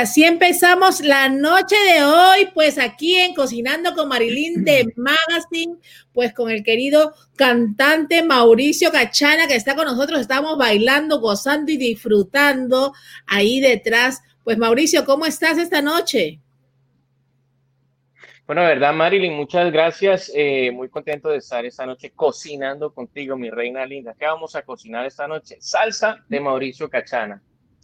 así empezamos la noche de hoy, pues aquí en Cocinando con Marilyn de Magazine, pues con el querido cantante Mauricio Cachana que está con nosotros, estamos bailando, gozando y disfrutando ahí detrás. Pues Mauricio, ¿cómo estás esta noche? Bueno, verdad, Marilyn, muchas gracias. Eh, muy contento de estar esta noche cocinando contigo, mi reina linda. ¿Qué vamos a cocinar esta noche? Salsa de Mauricio Cachana.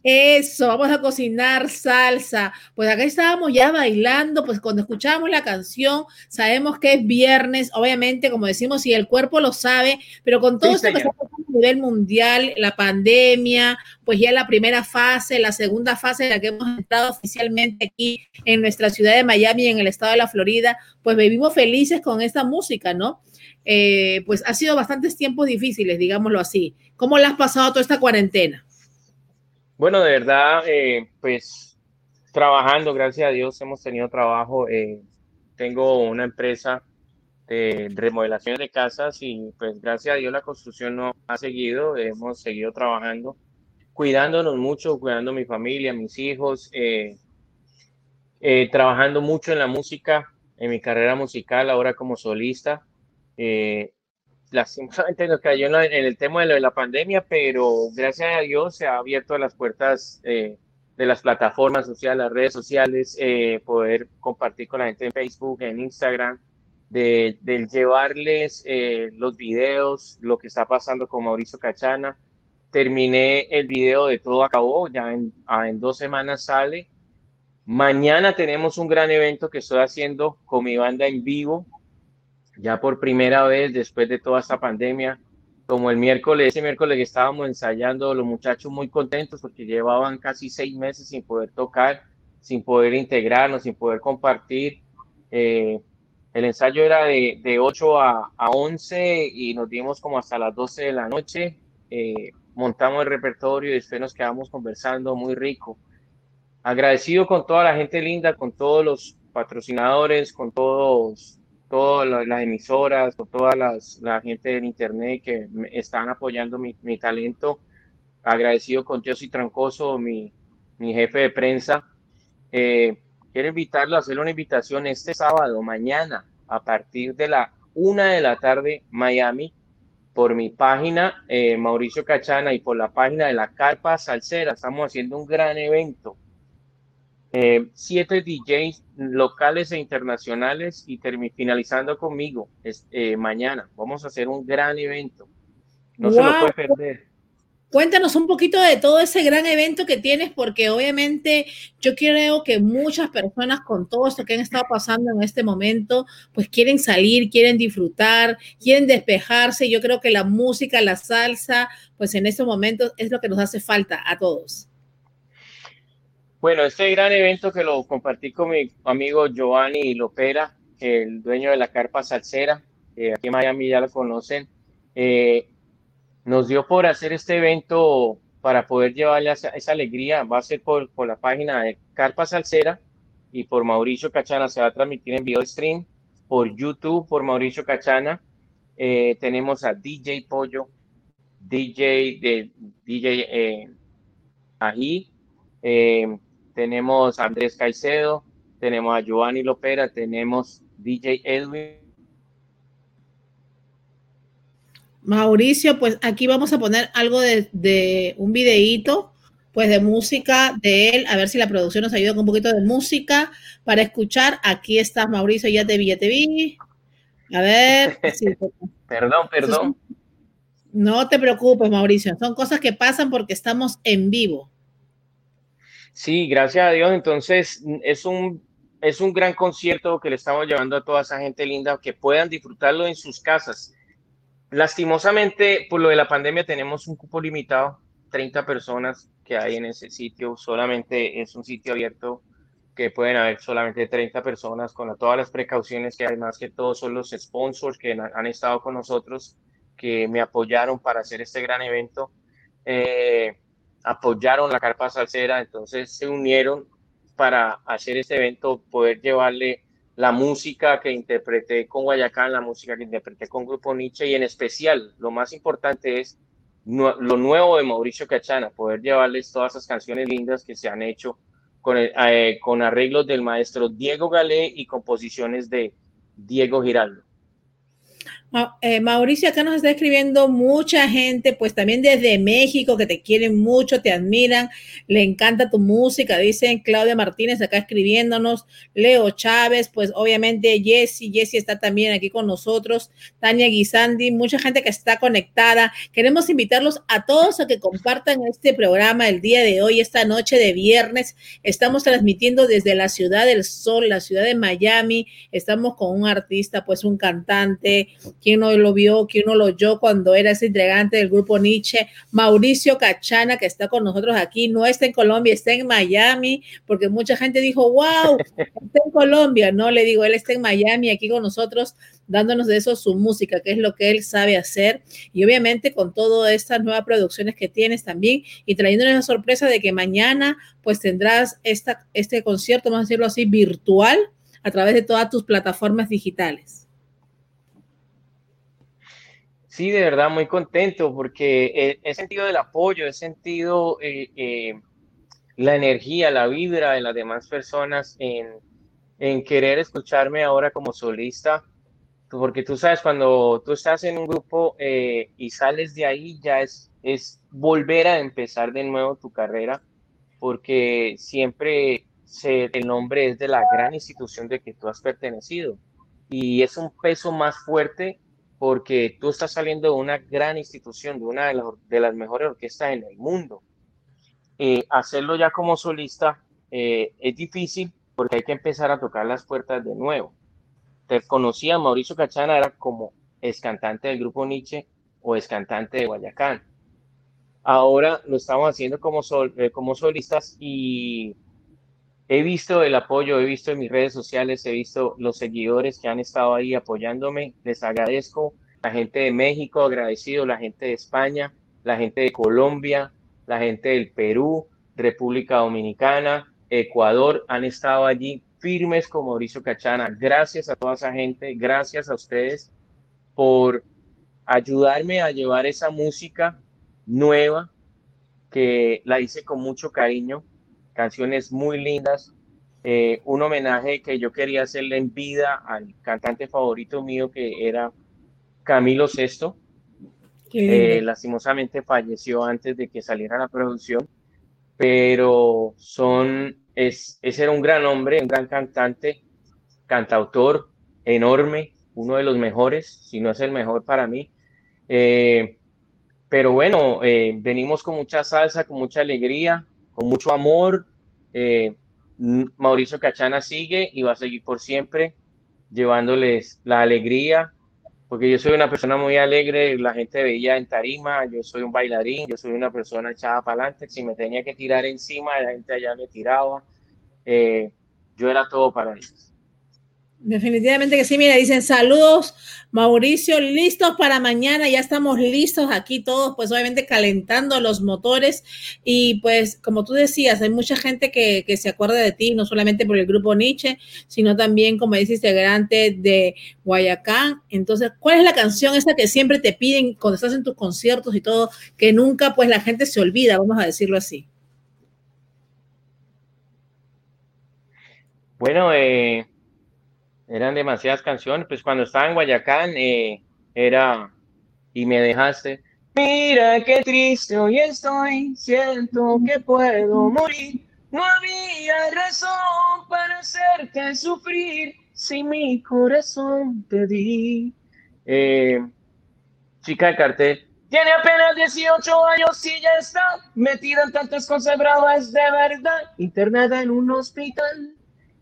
Eso, vamos a cocinar salsa. Pues acá estábamos ya bailando, pues cuando escuchamos la canción, sabemos que es viernes, obviamente, como decimos, si el cuerpo lo sabe, pero con todo esto que está pasando a nivel mundial, la pandemia, pues ya la primera fase, la segunda fase en la que hemos entrado oficialmente aquí en nuestra ciudad de Miami, en el estado de la Florida, pues vivimos felices con esta música, ¿no? Eh, pues ha sido bastantes tiempos difíciles, digámoslo así. ¿Cómo le has pasado toda esta cuarentena? Bueno, de verdad, eh, pues trabajando, gracias a Dios, hemos tenido trabajo. Eh, tengo una empresa de remodelaciones de casas y pues gracias a Dios la construcción no ha seguido, hemos seguido trabajando, cuidándonos mucho, cuidando a mi familia, a mis hijos, eh, trabajando mucho en la música, en mi carrera musical ahora como solista lastimosamente nos cayó en, el tema de, la pandemia, pero gracias a Dios se ha abierto las puertas eh, de las plataformas sociales, las redes sociales, eh, poder compartir con la gente en Facebook, en Instagram, de, llevarles eh, los videos, lo que está pasando con Mauricio Cachana. Terminé el video de Todo Acabó, ya en, ah, en dos semanas sale. Mañana tenemos un gran evento que estoy haciendo con mi banda en vivo, ya por primera vez después de toda esta pandemia, como el miércoles, ese miércoles que estábamos ensayando, los muchachos muy contentos porque llevaban casi seis meses sin poder tocar, sin poder integrarnos, sin poder compartir. Eh, el ensayo era de, de 8 a, a, 11 y nos dimos como hasta las 12 de la noche. Eh, montamos el repertorio y después nos quedamos conversando muy rico. Agradecido con toda la gente linda, con todos los patrocinadores, con todos todas las emisoras, con toda las, la gente en internet que están apoyando mi, mi talento. Agradecido con y Trancoso, mi, mi jefe de prensa. Eh, quiero invitarlo a hacer una invitación este sábado, mañana, a partir de la una de la tarde, Miami, por mi página, eh, Mauricio Cachana, y por la página de la Carpa Salsera. Estamos haciendo un gran evento eh, siete DJs locales e internacionales y finalizando conmigo es, eh, mañana. Vamos a hacer un gran evento. No se lo puede perder. Cuéntanos un poquito de todo ese gran evento que tienes, porque obviamente yo creo que muchas personas con todo esto que han estado pasando en este momento, pues quieren salir, quieren disfrutar, quieren despejarse. Yo creo que la música, la salsa, pues en estos momentos es lo que nos hace falta a todos. Bueno, este gran evento que lo compartí con mi amigo Giovanni Lopera, el dueño de la carpa salsera, aquí en Miami ya lo conocen. Eh, nos dio por hacer este evento para poder llevarle esa, alegría. Va a ser por, la página de Carpa Salsera y por Mauricio Cachana. Se va a transmitir en video stream por YouTube por Mauricio Cachana. Eh, tenemos a DJ Pollo, DJ de DJ eh, Ají, eh, tenemos a Andrés Caicedo, tenemos a Giovanni Lopera, tenemos DJ Edwin Mauricio, pues aquí vamos a poner algo de, un videíto, pues de música de él, a ver si la producción nos ayuda con un poquito de música para escuchar. Aquí está Mauricio, ya te vi, ya te vi. A ver. perdón, perdón. no te preocupes, Mauricio, son cosas que pasan porque estamos en vivo. Sí, gracias a Dios. Entonces, es un, es un gran concierto que le estamos llevando a toda esa gente linda que puedan disfrutarlo en sus casas Lastimosamente, por lo de la pandemia, tenemos un cupo limitado, 30 personas que hay en ese sitio. Solamente es un sitio abierto que pueden haber solamente 30 personas con todas las precauciones que además que todos son los sponsors que han, estado con nosotros, que me apoyaron para hacer este gran evento. Eh, apoyaron la carpa salsera, entonces se unieron para hacer este evento, poder llevarle la música que interpreté con Guayacán, la música que interpreté con Grupo Nietzsche y en especial lo más importante es lo nuevo de Mauricio Cachana, poder llevarles todas esas canciones lindas que se han hecho con, eh, con arreglos del maestro Diego Galé y composiciones de Diego Giraldo. Eh, Mauricio, acá nos está escribiendo mucha gente, pues también desde México, que te quieren mucho, te admiran, le encanta tu música, dicen Claudia Martínez acá escribiéndonos, Leo Chávez, pues obviamente Jesse, Jesse está también aquí con nosotros, Tania Guisandi, mucha gente que está conectada. Queremos invitarlos a todos a que compartan este programa el día de hoy, esta noche de viernes. Estamos transmitiendo desde la ciudad del sol, la ciudad de Miami. Estamos con un artista, pues un cantante quién no lo vio, quién no lo oyó cuando era ese integrante del grupo Nietzsche, Mauricio Cachana, que está con nosotros aquí, no está en Colombia, está en Miami, porque mucha gente dijo, wow, está en Colombia, no, le digo, él está en Miami, aquí con nosotros, dándonos de eso su música, que es lo que él sabe hacer, y obviamente con todas estas nuevas producciones que tienes también, y trayéndonos la sorpresa de que mañana pues tendrás esta, este concierto, vamos a decirlo así, virtual, a través de todas tus plataformas digitales. Sí, de verdad, muy contento porque he, sentido el apoyo, he sentido eh, eh, la energía, la vibra de las demás personas en, en querer escucharme ahora como solista, porque tú sabes, cuando tú estás en un grupo eh, y sales de ahí, ya es, es volver a empezar de nuevo tu carrera, porque siempre se, el nombre es de la gran institución de que tú has pertenecido y es un peso más fuerte porque tú estás saliendo de una gran institución, de una de, las, mejores orquestas en el mundo. Eh, hacerlo ya como solista eh, es difícil porque hay que empezar a tocar las puertas de nuevo. Te conocía Mauricio Cachana, era como ex cantante del grupo Nietzsche o ex cantante de Guayacán. Ahora lo estamos haciendo como, sol, eh, como solistas y he visto el apoyo, he visto en mis redes sociales, he visto los seguidores que han estado ahí apoyándome. Les agradezco. La gente de México, agradecido, la gente de España, la gente de Colombia, la gente del Perú, República Dominicana, Ecuador, han estado allí firmes con Mauricio Cachana. Gracias a toda esa gente, gracias a ustedes por ayudarme a llevar esa música nueva que la hice con mucho cariño canciones muy lindas. Eh, un homenaje que yo quería hacerle en vida al cantante favorito mío que era Camilo Sesto. Eh, lastimosamente falleció antes de que saliera la producción, pero son, es, ese era un gran hombre, un gran cantante, cantautor enorme, uno de los mejores, si no es el mejor para mí. Eh, pero bueno, eh, venimos con mucha salsa, con mucha alegría, con mucho amor. Eh, Mauricio Cachana sigue y va a seguir por siempre, llevándoles la alegría, porque yo soy una persona muy alegre, la gente veía en tarima, yo soy un bailarín, yo soy una persona echada para adelante, si me tenía que tirar encima, la gente allá me tiraba, eh, yo era todo para ellos. Definitivamente que sí, mira, dicen saludos, Mauricio, listos para mañana, ya estamos listos aquí todos, pues obviamente calentando los motores y pues como tú decías, hay mucha gente que, que se acuerda de ti, no solamente por el grupo Nietzsche, sino también, como dices, integrante de Guayacán. Entonces, ¿cuál es la canción esa que siempre te piden cuando estás en tus conciertos y todo, que nunca pues la gente se olvida, vamos a decirlo así? Bueno, eh eran demasiadas canciones, pues cuando estaba en Guayacán eh, era y me dejaste. Mira qué triste hoy estoy, siento que puedo morir. No había razón para hacerte sufrir si mi corazón te di. Eh, chica de cartel, tiene apenas 18 años y ya está metida en tantas cosas bravas de verdad, internada en un hospital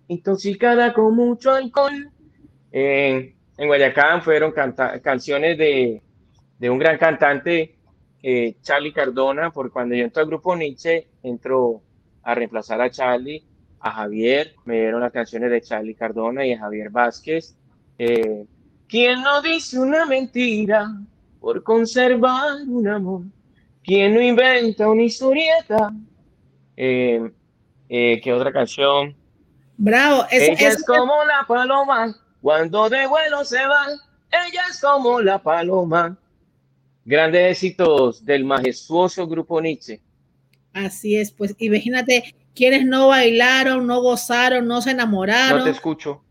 intoxicada con mucho alcohol. en Guayacán fueron canciones de, de, un gran cantante, eh, Charlie Cardona, porque cuando yo entré al grupo Nietzsche, entró a reemplazar a Charlie, a Javier, me dieron las canciones de Charlie Cardona y a Javier Vázquez. Eh, ¿Quién no dice una mentira por conservar un amor? ¿Quién no inventa una historieta? Eh, eh ¿Qué otra canción? Bravo. ella es, como la paloma cuando de vuelo se va. Ella es como la paloma. Grandes éxitos del majestuoso grupo Nietzsche. Así es, pues imagínate quienes no bailaron, no gozaron, no se enamoraron. No te escucho.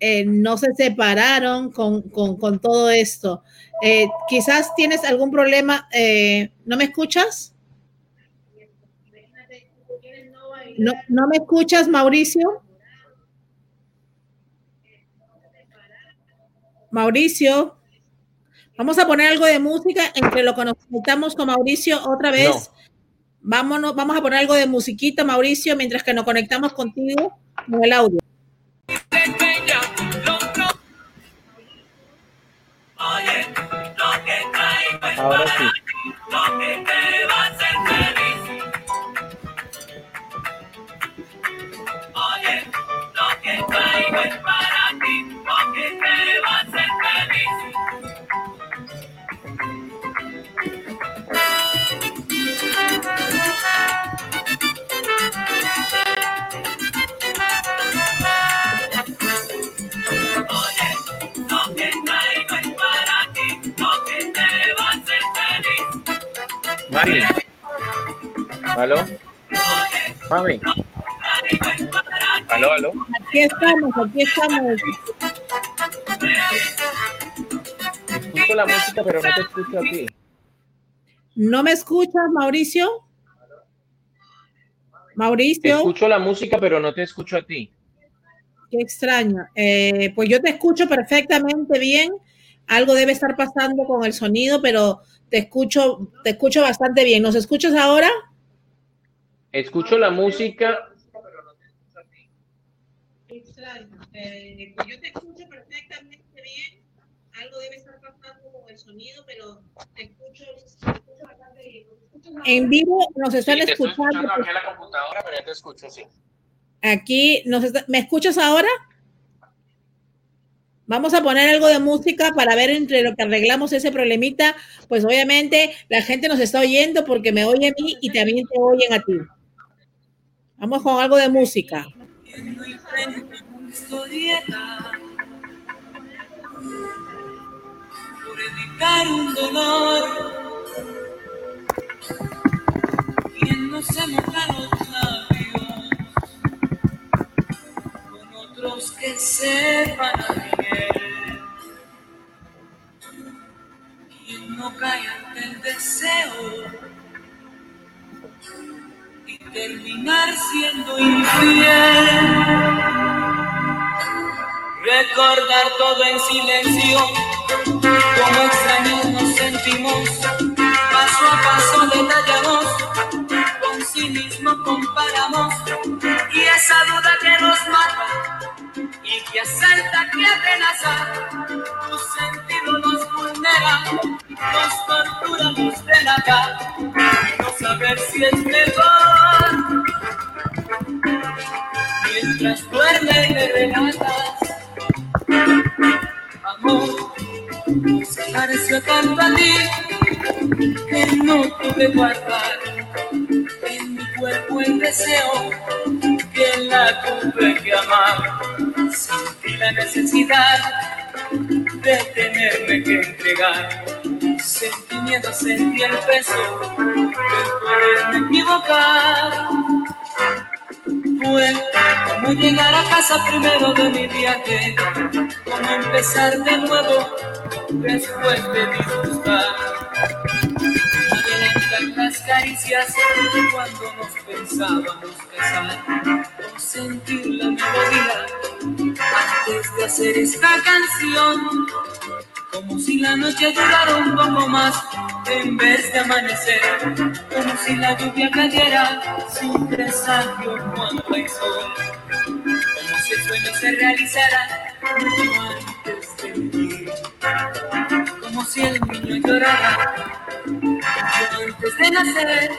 Eh, no se separaron con, con, todo esto. Eh, quizás tienes algún problema. Eh, ¿No me escuchas? ¿No, ¿No me escuchas, Mauricio? Mauricio, vamos a poner algo de música entre lo que nos conectamos con Mauricio otra vez. Vámonos, vamos a poner algo de musiquita, Mauricio, mientras que nos conectamos contigo con el audio. Ahora sí. Mami. ¿Aló? Mami. ¿Aló, aló? Aquí estamos, aquí estamos. Escucho la música, pero no te escucho a ti. ¿No me escuchas, Mauricio? Mauricio. Escucho la música, pero no te escucho a ti. Qué extraño. Eh, pues yo te escucho perfectamente bien. Algo debe estar pasando con el sonido, pero te escucho, te escucho bastante bien. ¿Nos escuchas ahora? Escucho la música. Extraño. Eh, pues yo te escucho perfectamente bien. Algo debe estar pasando con el sonido, pero te escucho, bastante bien. En vivo nos están escuchando. Estoy aquí en la computadora, pero ya te escucho, sí. Aquí, nos ¿me escuchas ahora? Vamos a poner algo de música para ver entre lo que arreglamos ese problemita. Pues obviamente la gente nos está oyendo porque me oye a mí y también te oyen a ti. Vamos con algo de música. Un dolor. ¿Quién no se otros que sepan a bien. Quien no cae ante el deseo terminar siendo infiel. Recordar todo en silencio, como extraños nos sentimos, paso a paso detallamos, con sí mismo comparamos, y esa duda que nos mata y que asalta, que amenaza, tu sentido nos vulnera, nos tortura, nos delata, y no saber si es mejor. Mientras duerme y me relatas amor, se pareció tanto a que no tuve guardar en mi cuerpo el deseo que la tuve que amar. Sentí la necesidad de tenerme que entregar. Sentimiento, sentí el peso de poderme equivocar. Fue como llegar a casa primero de mi viaje, como empezar de nuevo después de disgustar las caricias cuando nos pensábamos casar o sentir la melodía antes de hacer esta canción como si la noche durara un poco más en vez de amanecer. Como si la lluvia cayera sin presagio cuando hay sol. Como si el sueño se realizara antes de vivir. Como si el niño llorara antes de nacer.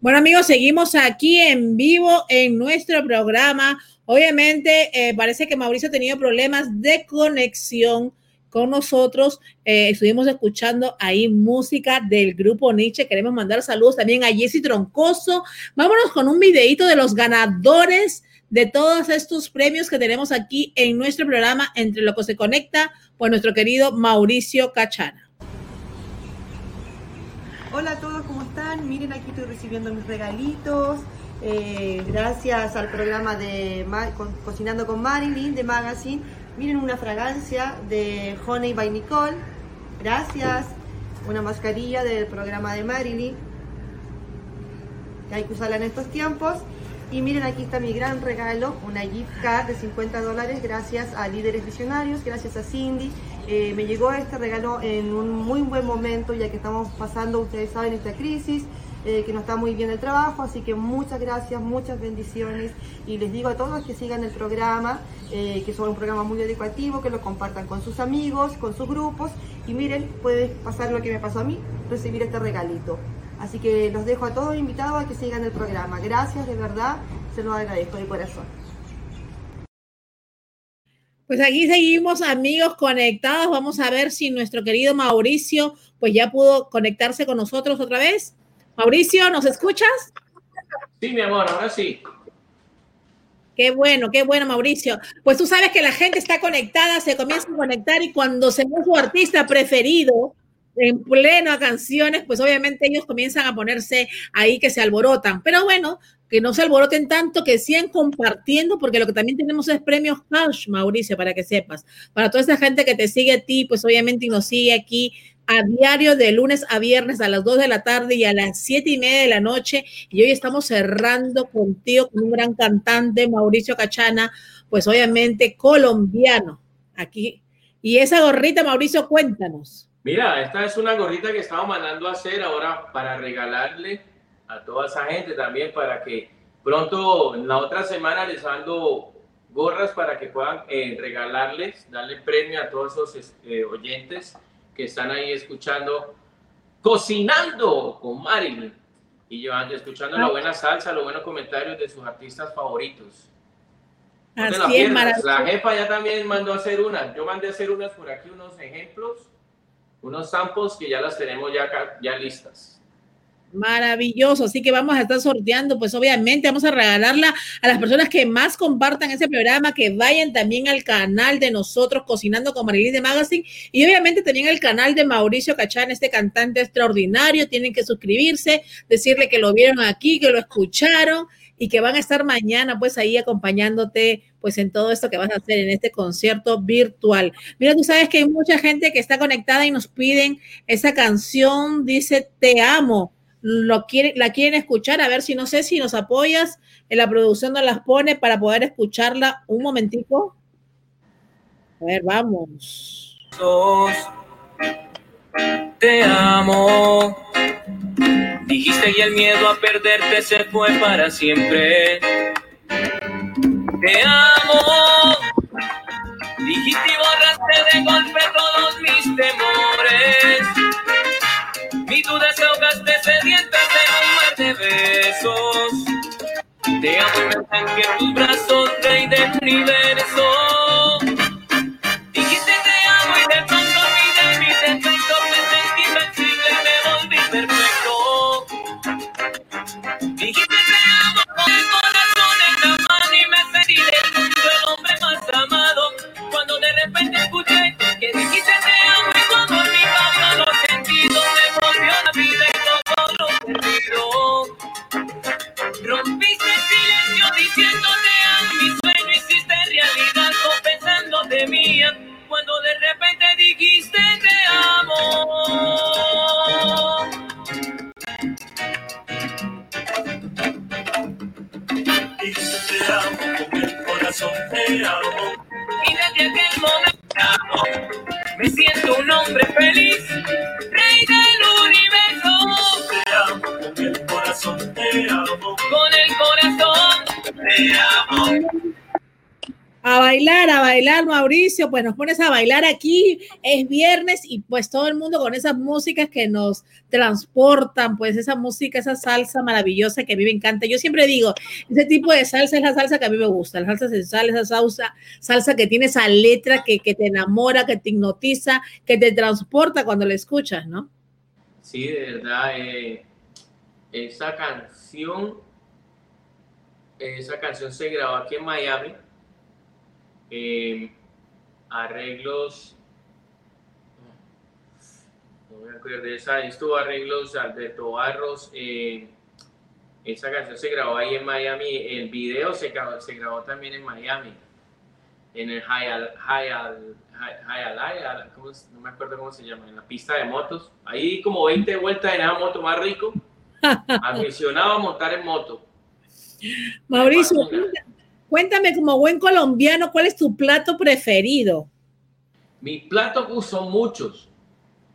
Bueno amigos, seguimos aquí en vivo en nuestro programa. Obviamente eh, parece que Mauricio ha tenido problemas de conexión con nosotros. Eh, estuvimos escuchando ahí música del grupo Nietzsche. Queremos mandar saludos también a Jesse Troncoso. Vámonos con un videito de los ganadores de todos estos premios que tenemos aquí en nuestro programa Entre lo que se conecta por nuestro querido Mauricio Cachana. Hola a todos, ¿cómo están? Miren, aquí estoy recibiendo mis regalitos. Eh, gracias al programa de Cocinando con Marilyn de Magazine. Miren una fragancia de Honey by Nicole. Gracias. Una mascarilla del programa de Marilyn. Que hay que usarla en estos tiempos. Y miren, aquí está mi gran regalo, una gift card de 50 dólares gracias a Líderes Visionarios, gracias a Cindy. Eh, me llegó este regalo en un muy buen momento, ya que estamos pasando, ustedes saben, esta crisis, eh, que no está muy bien el trabajo, así que muchas gracias, muchas bendiciones. Y les digo a todos que sigan el programa, eh, que es un programa muy educativo, que lo compartan con sus amigos, con sus grupos. Y miren, puede pasar lo que me pasó a mí, recibir este regalito. Así que los dejo a todos invitados a que sigan el programa. Gracias, de verdad, se los agradezco de corazón. Pues aquí seguimos amigos conectados. Vamos a ver si nuestro querido Mauricio pues ya pudo conectarse con nosotros otra vez. Mauricio, ¿nos escuchas? Sí, mi amor, ahora sí. Qué bueno, qué bueno, Mauricio. Pues tú sabes que la gente está conectada, se comienza a conectar y cuando se ve su artista preferido, en pleno a canciones, pues obviamente ellos comienzan a ponerse ahí que se alborotan. Pero bueno, que no se alboroten tanto, que sigan compartiendo, porque lo que también tenemos es premios cash, Mauricio, para que sepas. Para toda esa gente que te sigue a ti, pues obviamente nos sigue aquí a diario de lunes a viernes a las 2 de la tarde y a las 7 y media de la noche. Y hoy estamos cerrando contigo con un gran cantante, Mauricio Cachana, pues obviamente colombiano. Aquí. Y esa gorrita, Mauricio, cuéntanos. Mira, esta es una gorrita que estamos mandando a hacer ahora para regalarle a toda esa gente también para que pronto, en la otra semana, les mando gorras para que puedan eh, regalarles, darle premio a todos esos eh, oyentes que están ahí escuchando, cocinando con Marilyn. Y llevando, escuchando la buena salsa, los buenos comentarios de sus artistas favoritos. Así es, la jefa ya también mandó a hacer unas, yo mandé a hacer unas por aquí, unos ejemplos unos samples que ya las tenemos ya, ya listas. Maravilloso, así que vamos a estar sorteando, pues obviamente vamos a regalarla a las personas que más compartan ese programa, que vayan también al canal de nosotros Cocinando con Marilyn de Magazine y obviamente también al canal de Mauricio Cachán, este cantante extraordinario, tienen que suscribirse, decirle que lo vieron aquí, que lo escucharon y que van a estar mañana pues ahí acompañándote pues en todo esto que vas a hacer en este concierto virtual. Mira, tú sabes que hay mucha gente que está conectada y nos piden esa canción, dice Te amo. Lo quiere, la quieren escuchar, a ver si no sé si nos apoyas en la producción nos las pone para poder escucharla un momentico. A ver, vamos. te amo. Dijiste y el miedo a perderte se fue para siempre. Te amo. Dijiste y borraste de golpe todos mis temores. Mi duda se ahogaste sedientas en un mar de besos. Te amo y me en tus brazos, rey del universo. Pues nos pones a bailar aquí, es viernes y pues todo el mundo con esas músicas que nos transportan, pues esa música, esa salsa maravillosa que a mí me encanta. Yo siempre digo, ese tipo de salsa es la salsa que a mí me gusta, la salsa sensual, esa salsa, salsa que tiene esa letra que, que te enamora, que te hipnotiza, que te transporta cuando la escuchas, ¿no? Sí, de verdad, eh, esa canción, esa canción se grabó aquí en Miami. eh, arreglos, no me acuerdo de esa, estuvo arreglos Alberto Barros. eh, esa canción se grabó ahí en Miami. El video se grabó, se grabó también en Miami, en el ¿cómo es? no me acuerdo cómo se llama, en la pista de motos. Ahí como 20 vueltas en esa moto más rico. Aficionado a montar en moto. Mauricio. Cuéntame como buen colombiano, ¿cuál es tu plato preferido? Mis platos son muchos,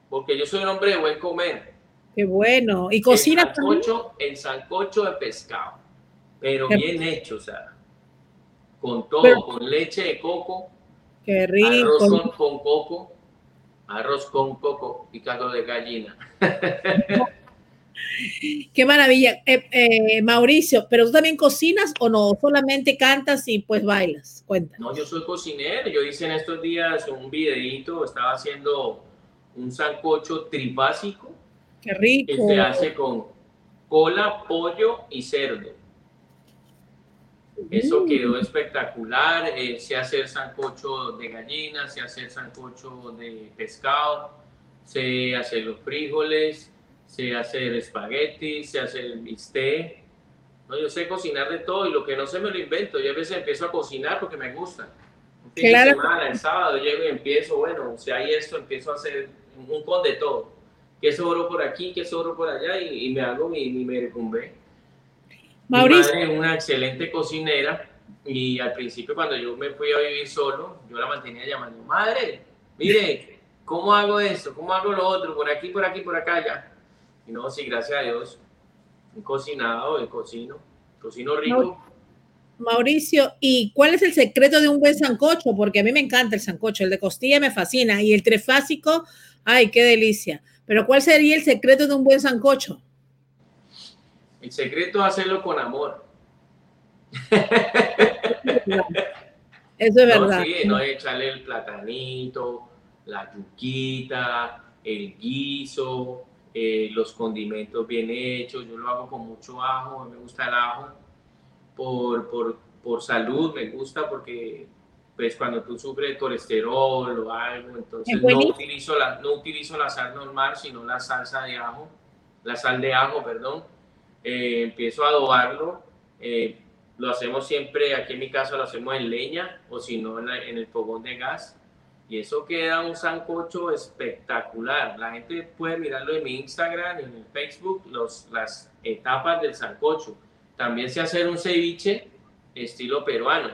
porque yo soy un hombre de buen comer. Qué bueno. ¿Y cocinas el también? sancocho, el sancocho de pescado, pero Qué- bien hecho, o sea, con todo, Pero- con leche de coco, Qué arroz rico. con, con coco, arroz con coco y caldo de gallina. Qué maravilla. Eh, eh, Mauricio, ¿pero tú también cocinas o no? Solamente cantas y pues bailas. Cuéntanos. No, yo soy cocinero, yo hice en estos días un videito, estaba haciendo un sancocho trifásico Qué que rico. se hace con cola, pollo y cerdo. Eso Mm. quedó espectacular. eh, sé hacer sancocho de gallina, sé hacer sancocho de pescado, sé hacer los frijoles, sé hacer espaguetis, sé hacer bistec. No, yo sé cocinar de todo y lo que no sé me lo invento. Yo a veces empiezo a cocinar porque me gusta. Fin Claro. de semana, el sábado llego y empiezo, bueno, si hay esto, empiezo a hacer un con de todo. Que sobro por aquí, que sobro por allá y, y me hago mi, mi. Mauricio, Mi madre es una excelente cocinera y al principio cuando yo me fui a vivir solo, yo la mantenía llamando, madre, mire, ¿cómo hago esto? ¿Cómo hago lo otro? Por aquí, por aquí, por acá, ya. Y no, sí, gracias a Dios, he cocinado, he cocino, cocino rico. Mauricio, ¿y cuál es el secreto de un buen sancocho? Porque a mí me encanta el sancocho, el de costilla me fascina y el trifásico, ay, qué delicia. Pero ¿cuál sería el secreto de un buen sancocho? El secreto es hacerlo con amor. Eso es No, verdad. sí, no es echarle el platanito, la yuquita, el guiso, eh, los condimentos bien hechos. Yo lo hago con mucho ajo, me gusta el ajo. Por, por, por salud me gusta porque pues cuando tú sufres de colesterol o algo, entonces Es no utilizo, la, no utilizo la sal normal, sino la salsa de ajo, la sal de ajo, perdón. Eh, empiezo a adobarlo. eh, lo hacemos siempre, aquí en mi casa lo hacemos en leña o si no en, en el fogón de gas. Y eso queda un sancocho espectacular. La gente puede mirarlo en mi Instagram, en el Facebook, los, las etapas del sancocho. También sé hacer un ceviche estilo peruano.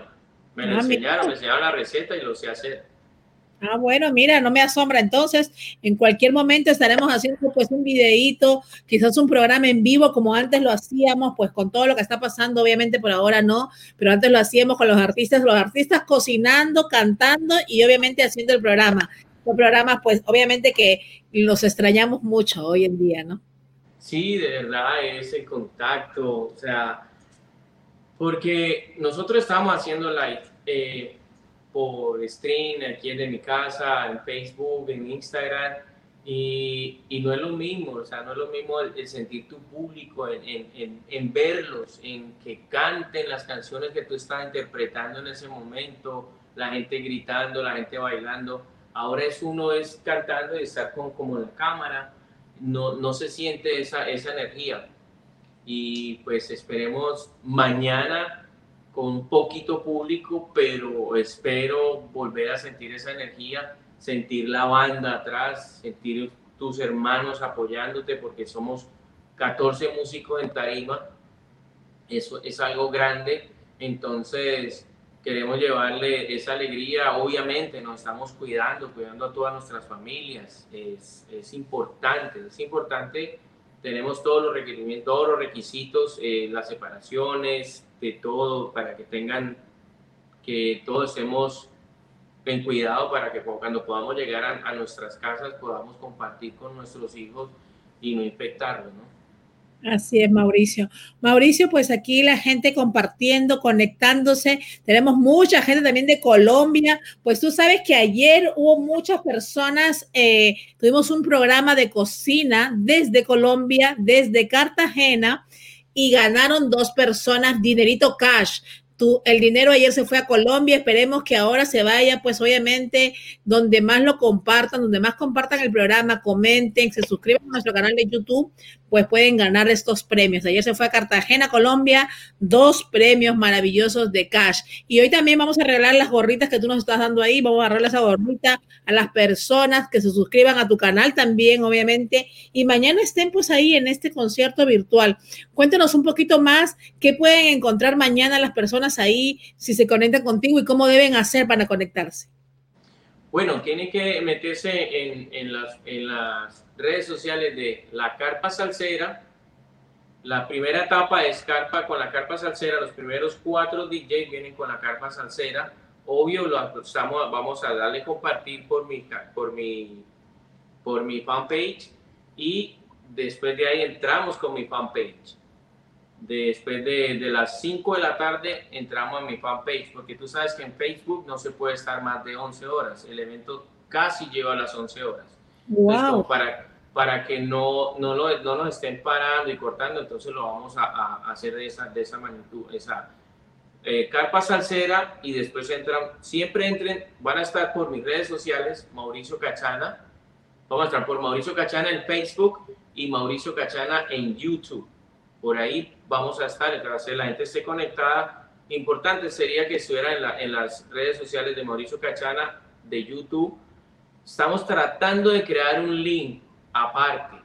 Me lo Ah, mira. enseñaron, me enseñaron la receta y lo sé hacer. Ah, bueno, mira, no me asombra. Entonces, en cualquier momento estaremos haciendo pues un videíto, quizás un programa en vivo como antes lo hacíamos, pues con todo lo que está pasando, obviamente por ahora no, pero antes lo hacíamos con los artistas, los artistas cocinando, cantando y obviamente haciendo el programa. Los programas, pues obviamente que los extrañamos mucho hoy en día, ¿no? Sí, de verdad, ese contacto, o sea, porque nosotros estamos haciendo live. Eh, por stream aquí de mi casa, en Facebook, en Instagram, y, y, no es lo mismo, o sea, no es lo mismo el, sentir tu público, en, en, en, verlos, en que canten las canciones que tú estás interpretando en ese momento, la gente gritando, la gente bailando. Ahora es uno es cantando y estar con, como en la cámara, no, no se siente esa, esa energía. Y pues esperemos mañana con un poquito público, pero espero volver a sentir esa energía, sentir la banda atrás, sentir tus hermanos apoyándote, porque somos 14 músicos en tarima, eso es algo grande, entonces queremos llevarle esa alegría, obviamente nos estamos cuidando, cuidando a todas nuestras familias, es, es importante, es importante, tenemos todos los requerimientos, todos los requisitos, eh, las separaciones, de todo, para que tengan, que todos estemos en cuidado para que cuando podamos llegar a, nuestras casas podamos compartir con nuestros hijos y no infectarlos. Así es, Mauricio. Mauricio, pues aquí la gente compartiendo, conectándose. Tenemos mucha gente también de Colombia. Pues tú sabes que ayer hubo muchas personas, eh, tuvimos un programa de cocina desde Colombia, desde Cartagena, y ganaron dos personas dinerito cash. El dinero ayer se fue a Colombia, esperemos que ahora se vaya, pues obviamente, donde más lo compartan, donde más compartan el programa, comenten, se suscriban a nuestro canal de YouTube, pues pueden ganar estos premios. Ayer se fue a Cartagena, Colombia, dos premios maravillosos de cash. Y hoy también vamos a regalar las gorritas que tú nos estás dando ahí, vamos a regalar esa gorrita a las personas que se suscriban a tu canal también, obviamente, y mañana estén pues ahí en este concierto virtual. Cuéntenos un poquito más qué pueden encontrar mañana las personas ahí si se conectan contigo y cómo deben hacer para conectarse? Bueno, tiene que meterse en, las redes sociales de La Carpa Salsera. La primera etapa es Carpa con la Carpa Salsera. Los primeros cuatro DJs vienen con la Carpa Salsera. Obvio, lo estamos, vamos a darle compartir por mi, por mi, por mi fanpage y después de ahí entramos con mi fanpage después de, de, las 5 de la tarde entramos a mi fanpage, porque tú sabes que en Facebook no se puede estar más de 11 horas. El evento casi lleva las 11 horas. Wow. para, para que no, no, lo, no nos estén parando y cortando, entonces lo vamos a, a hacer de esa, de esa magnitud, esa eh, carpa salsera y después entran, siempre entren, van a estar por mis redes sociales, Mauricio Cachana, vamos a estar por Mauricio Cachana en Facebook y Mauricio Cachana en YouTube por ahí vamos a estar, mientras la gente esté conectada. Importante sería que estuviera en, las redes sociales de Mauricio Cachana de YouTube. Estamos tratando de crear un link aparte.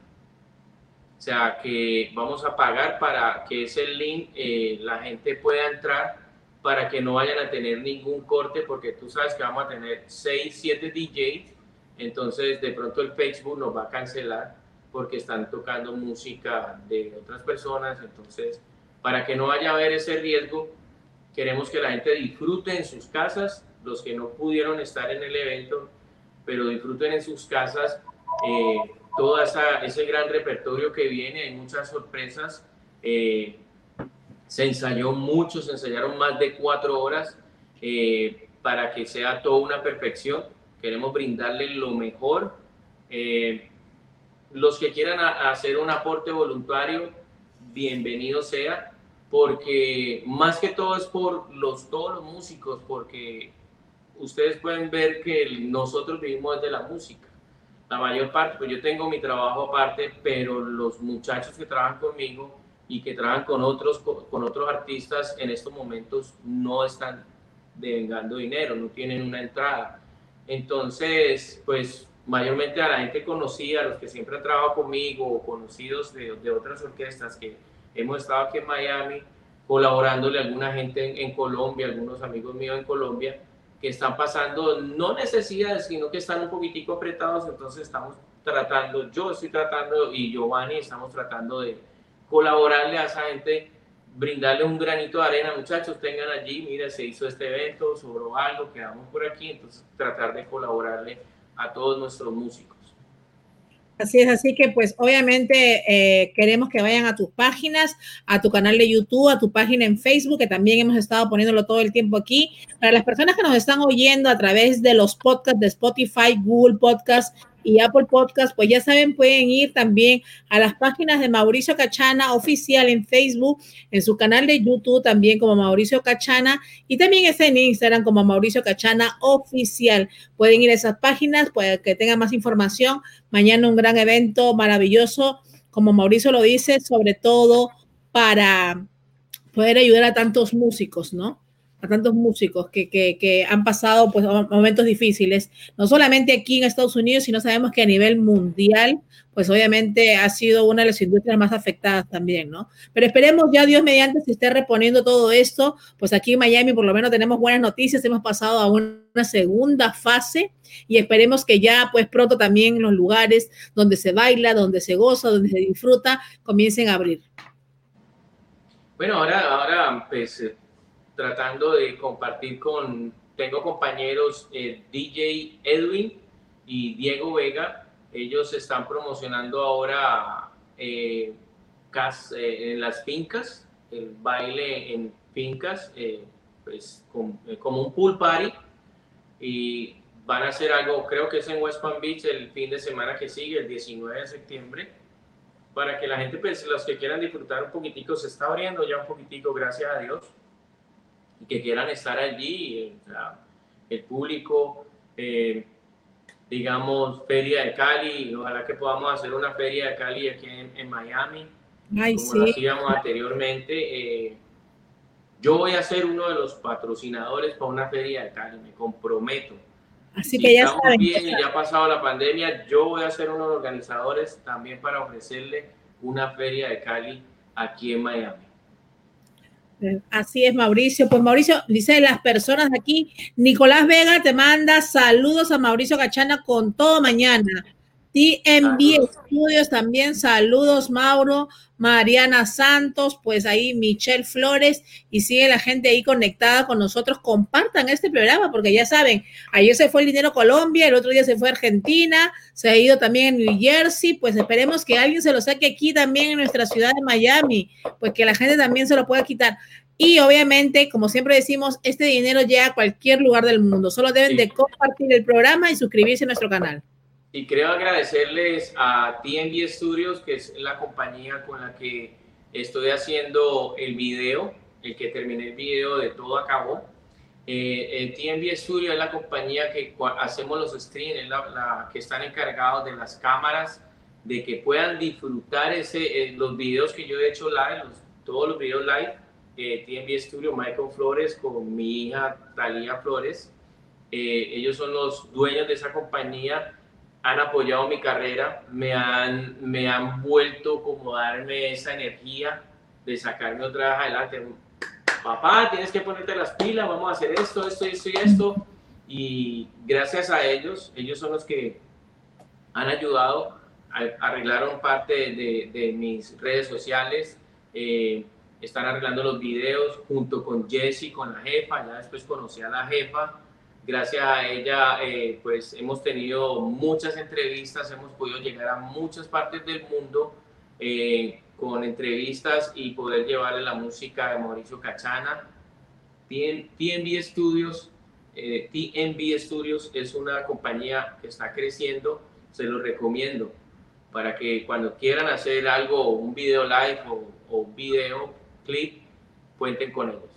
O sea, que vamos a pagar para que ese link eh, la gente pueda entrar para que no vayan a tener ningún corte, porque tú sabes que vamos a tener 6, 7 DJs, entonces de pronto el Facebook nos va a cancelar porque están tocando música de otras personas, entonces para que no vaya a haber ese riesgo, queremos que la gente disfrute en sus casas, los que no pudieron estar en el evento, pero disfruten en sus casas. Eh, todo esa, ese gran repertorio que viene, hay muchas sorpresas, eh, se ensayó mucho, se ensayaron más de cuatro horas eh, para que sea toda una perfección, queremos brindarle lo mejor. Eh, los que quieran hacer un aporte voluntario, bienvenido sea, porque más que todo es por los, todos los músicos, porque ustedes pueden ver que nosotros vivimos desde la música. La mayor parte, pues yo tengo mi trabajo aparte, pero los muchachos que trabajan conmigo y que trabajan con otros, con otros artistas en estos momentos no están devengando dinero, no tienen una entrada. Entonces, pues mayormente a la gente conocida, a los que siempre han trabajado conmigo o conocidos de, de, otras orquestas que hemos estado aquí en Miami, colaborándole a alguna gente en, Colombia, algunos amigos míos en Colombia, que están pasando no necesidades, sino que están un poquitico apretados, entonces estamos tratando, yo estoy tratando y Giovanni estamos tratando de colaborarle a esa gente, brindarle un granito de arena, muchachos, tengan allí, mira, se hizo este evento, sobró algo, quedamos por aquí, entonces tratar de colaborarle a todos nuestros músicos. Así es, así que pues obviamente eh, queremos que vayan a tus páginas, a tu canal de YouTube, a tu página en Facebook, que también hemos estado poniéndolo todo el tiempo aquí. Para las personas que nos están oyendo a través de los podcasts de Spotify, Google Podcast y Apple Podcast, pues ya saben, pueden ir también a las páginas de Mauricio Cachana oficial en Facebook, en su canal de YouTube también como Mauricio Cachana y también está en Instagram como Mauricio Cachana oficial. Pueden ir a esas páginas para que tengan más información. Mañana un gran evento maravilloso, como Mauricio lo dice, sobre todo para poder ayudar a tantos músicos, ¿no? Tantos músicos que, que, que, han pasado pues, momentos difíciles, no solamente aquí en Estados Unidos, sino sabemos que a nivel mundial, pues obviamente ha sido una de las industrias más afectadas también, ¿no? Pero esperemos ya Dios mediante se esté reponiendo todo esto, pues aquí en Miami por lo menos tenemos buenas noticias, hemos pasado a una segunda fase y esperemos que ya pues pronto también los lugares donde se baila, donde se goza, donde se disfruta, comiencen a abrir. Bueno, ahora, ahora pues tratando de compartir con, tengo compañeros eh, DJ Edwin y Diego Vega, ellos están promocionando ahora eh, eh, en las fincas, el baile en fincas, pues como un pool party. Y van a hacer algo, creo que es en West Palm Beach el fin de semana que sigue, el 19 de septiembre, para que la gente, pues los que quieran disfrutar un poquitico, se está abriendo ya un poquitico, gracias a Dios que quieran estar allí, el público, eh, digamos, Feria de Cali, ojalá que podamos hacer una Feria de Cali aquí en, Miami, Ay, como lo hacíamos anteriormente. Eh, yo voy a ser uno de los patrocinadores para una Feria de Cali, me comprometo. Así que ya saben. bien y ya ha pasado la pandemia, yo voy a ser uno de los organizadores también para ofrecerle una Feria de Cali aquí en Miami. Así es, Mauricio. Pues Mauricio, dice las personas aquí, Nicolás Vega te manda saludos a Mauricio Cachana con todo mañana. TMB Estudios también, saludos Mauro, Mariana Santos, pues ahí Michelle Flores y sigue la gente ahí conectada con nosotros. Compartan este programa porque ya saben, ayer se fue el dinero a Colombia, el otro día se fue a Argentina, se ha ido también en New Jersey, pues esperemos que alguien se lo saque aquí también en nuestra ciudad de Miami, pues que la gente también se lo pueda quitar. Y obviamente, como siempre decimos, este dinero llega a cualquier lugar del mundo. Solo deben de compartir el programa y suscribirse a nuestro canal. Y creo agradecerles a TNB Studios, que es la compañía con la que estoy haciendo el video, el que terminé el video de todo acabó. Eh, TNB Studios es la compañía que hacemos los streams, es la, que están encargados de las cámaras, de que puedan disfrutar ese, eh, los videos que yo he hecho live, todos los videos live. Eh, TNB Studio, Michael Flores con mi hija Talía Flores. Eh, ellos son los dueños de esa compañía han apoyado mi carrera, me han, me han vuelto como darme esa energía de sacarme otra vez adelante. Papá, tienes que ponerte las pilas, vamos a hacer esto, esto, esto y esto. Y gracias a ellos, ellos son los que han ayudado, arreglaron parte de, de mis redes sociales, eh, están arreglando los videos junto con Jesse, con la jefa, ya después conocí a la jefa Gracias a ella, eh, pues hemos tenido muchas entrevistas, hemos podido llegar a muchas partes del mundo eh, con entrevistas y poder llevarle la música de Mauricio Cachana. TNB Studios, eh, TNB Studios es una compañía que está creciendo, se lo recomiendo para que cuando quieran hacer algo, un video live o, o video clip, cuenten con ellos.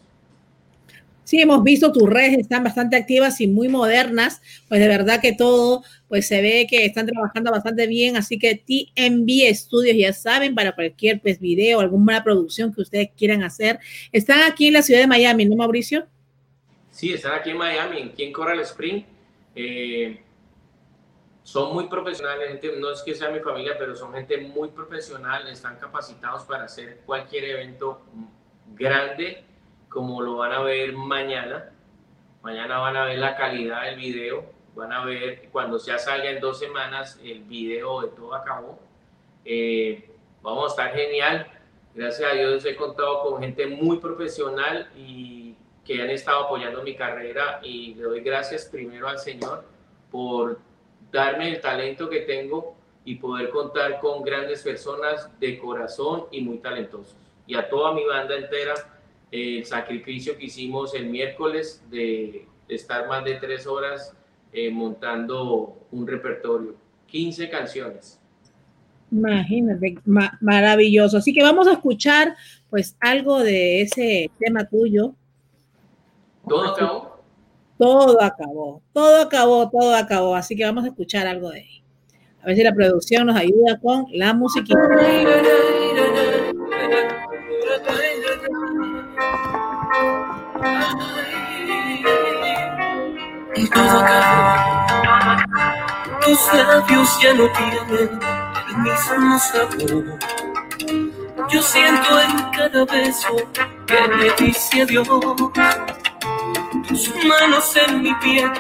Sí, hemos visto tus redes están bastante activas y muy modernas, pues de verdad que todo, pues se ve que están trabajando bastante bien, así que TMB Studios ya saben para cualquier pues video, alguna producción que ustedes quieran hacer. Están aquí en la ciudad de Miami, ¿no, Mauricio? Sí, están aquí en Miami, aquí en Coral Spring. Eh, son muy profesionales, gente, no es que sea mi familia, pero son gente muy profesional, están capacitados para hacer cualquier evento grande como lo van a ver mañana. Mañana van a ver la calidad del video, van a ver cuando ya salga en dos semanas el video de todo acabó. Eh, vamos a estar genial. Gracias a Dios he contado con gente muy profesional y que han estado apoyando mi carrera y le doy gracias primero al Señor por darme el talento que tengo y poder contar con grandes personas de corazón y muy talentosos. Y a toda mi banda entera, el sacrificio que hicimos el miércoles de estar más de tres horas eh, montando un repertorio, 15 canciones. Imagínate, maravilloso. Así que vamos a escuchar pues algo de ese tema tuyo. ¿Todo acabó? Todo acabó, todo acabó, todo acabó. Así que vamos a escuchar algo de ahí. A ver si la producción nos ayuda con la musiquita. Y todo acabó. Tus labios ya no tienen el mismo sabor. Yo siento en cada beso que me dice adiós. Tus manos en mi piel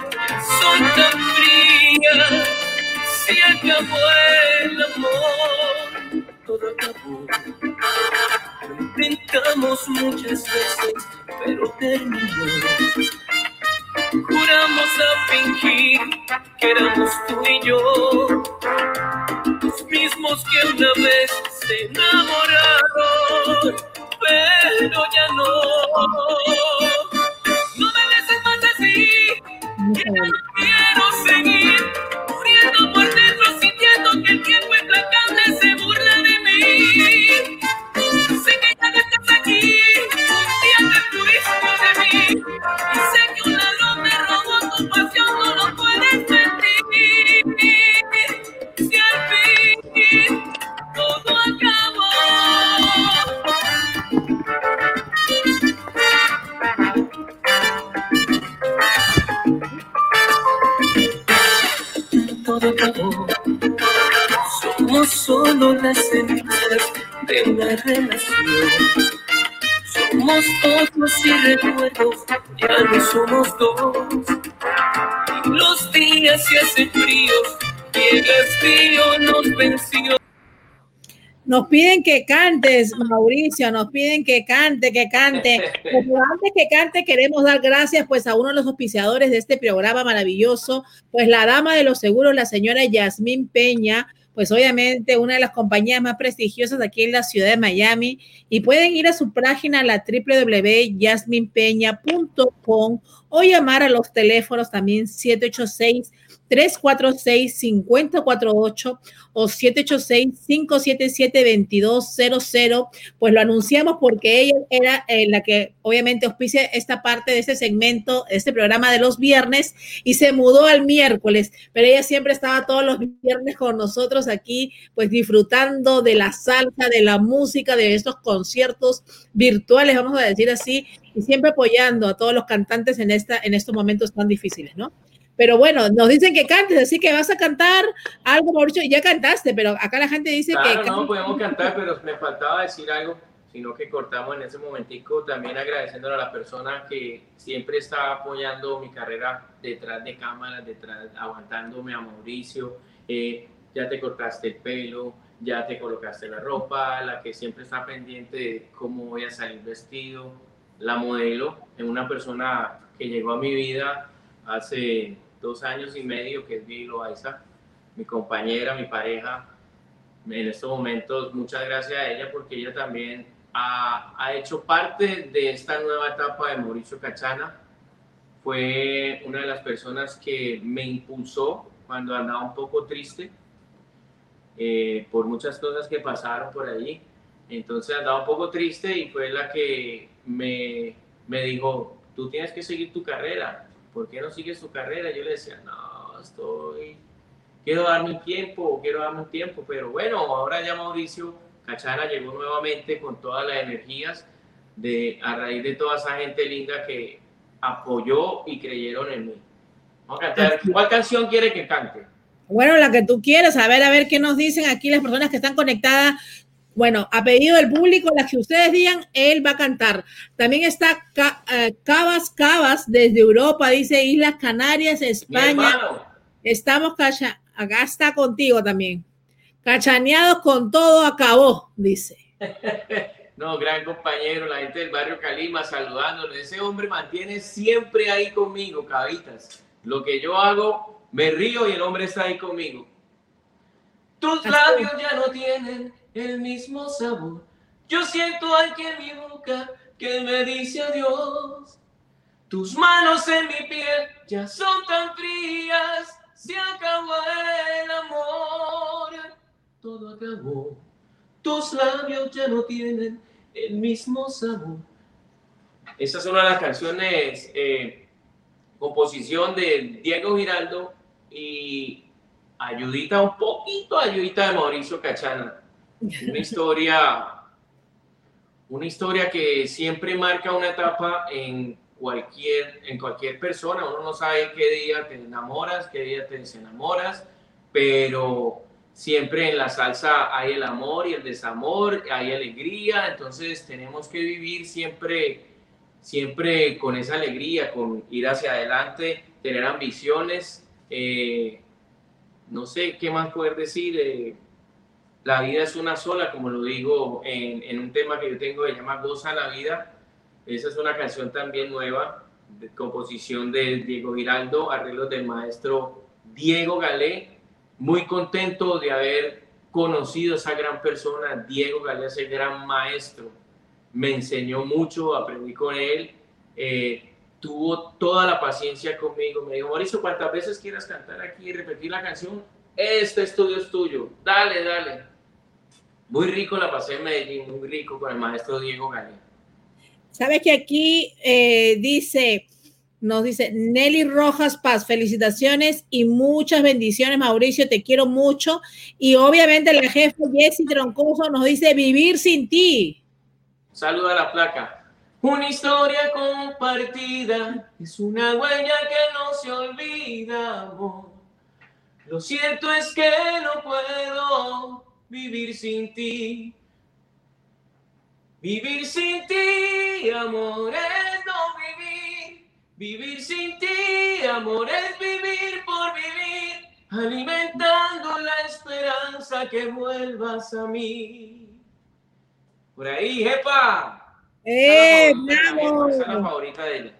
son tan frías se acabó el amor, todo acabó. Lo intentamos muchas veces, pero terminó. Juramos a fingir que éramos tú y yo, los mismos que una vez se enamoraron, pero ya no. Somos y no somos. Los días hacen fríos el nos venció. Nos piden que cantes, Mauricio, nos piden que cante, que cante. Pero antes que cante, queremos dar gracias pues a uno de los auspiciadores de este programa maravilloso, pues la dama de los seguros, la señora Yasmín Peña, pues obviamente una de las compañías más prestigiosas aquí en la ciudad de Miami y pueden ir a su página la www.yasminpeña.com o llamar a los teléfonos también 786 346-5048 o 786-577-2200, pues lo anunciamos porque ella era eh, la que obviamente auspicia esta parte de este segmento, este programa de los viernes y se mudó al miércoles, pero ella siempre estaba todos los viernes con nosotros aquí, pues disfrutando de la salsa, de la música, de estos conciertos virtuales, vamos a decir así, y siempre apoyando a todos los cantantes en, esta, en estos momentos tan difíciles, ¿no? Pero bueno, nos dicen que cantes, así que vas a cantar algo, Mauricio, ya cantaste, pero acá la gente dice que... No, podemos cantar, pero me faltaba decir algo, sino que cortamos en ese momentico, también agradeciéndole a la persona que siempre está apoyando mi carrera detrás de cámaras, detrás, aguantándome a Mauricio, eh, ya te cortaste el pelo, ya te colocaste la ropa, la que siempre está pendiente de cómo voy a salir vestido, la modelo, es una persona que llegó a mi vida hace dos años y medio, que es Vivi Loaiza, mi compañera, mi pareja. En estos momentos, muchas gracias a ella porque ella también ha, ha hecho parte de esta nueva etapa de Mauricio Cachana. Fue una de las personas que me impulsó cuando andaba un poco triste eh, por muchas cosas que pasaron por allí. Entonces andaba un poco triste y fue la que me, me dijo, tú tienes que seguir tu carrera, ¿por qué no sigues tu carrera? Yo le decía, no, estoy, quiero darme un tiempo, quiero darme un tiempo, pero bueno, ahora ya Mauricio Cachana llegó nuevamente con todas las energías de, a raíz de toda esa gente linda que apoyó y creyeron en mí. Vamos a cantar. ¿Cuál canción quiere que cante? Bueno, la que tú quieras, a ver, a ver qué nos dicen aquí las personas que están conectadas Bueno, a pedido del público, las que ustedes digan, él va a cantar. También está eh, Cabas Cabas desde Europa, dice Islas Canarias, España. Estamos cacha acá está contigo también. Cachaneados con todo acabó, dice. No, gran compañero, la gente del barrio Calima saludándolo. Ese hombre mantiene siempre ahí conmigo, cabitas. Lo que yo hago, me río y el hombre está ahí conmigo. Tus labios ya no tienen el mismo sabor. Yo siento aquí en mi boca que me dice adiós. Tus manos en mi piel ya son tan frías. Se acabó el amor. Todo acabó. Tus labios ya no tienen el mismo sabor. Esa es una de las canciones, eh, composición de Diego Giraldo y ayudita, un poquito ayudita de Mauricio Cachana. Una historia, una historia que siempre marca una etapa en cualquier, en cualquier persona. Uno no sabe qué día te enamoras, qué día te desenamoras, pero siempre en la salsa hay el amor y el desamor, hay alegría, entonces tenemos que vivir siempre, siempre con esa alegría, con ir hacia adelante, tener ambiciones. eh, no sé qué más poder decir. eh, la vida es una sola, como lo digo en, un tema que yo tengo que se llama Goza la vida. Esa es una canción también nueva, de composición de Diego Giraldo, arreglos del maestro Diego Galé. Muy contento de haber conocido a esa gran persona, Diego Galé, ese gran maestro. Me enseñó mucho, aprendí con él. eh, tuvo toda la paciencia conmigo. Me dijo, Mauricio, cuantas veces quieras cantar aquí y repetir la canción, este estudio es tuyo. Dale, dale. Muy rico la pasé en Medellín, muy rico con el maestro Diego Galé. Sabes que aquí eh, dice, nos dice Nelly Rojas Paz, felicitaciones y muchas bendiciones, Mauricio, te quiero mucho. Y obviamente la jefa Jessy Troncoso nos dice vivir sin ti. Saluda a la placa. Una historia compartida es una huella que no se olvida, amor. Lo cierto es que no puedo vivir sin ti. Vivir sin ti, amor, es no vivir. Vivir sin ti, amor, es vivir por vivir. Alimentando la esperanza que vuelvas a mí. Por ahí, jefa. ¡Eh, bravo! esa es la favorita de ella.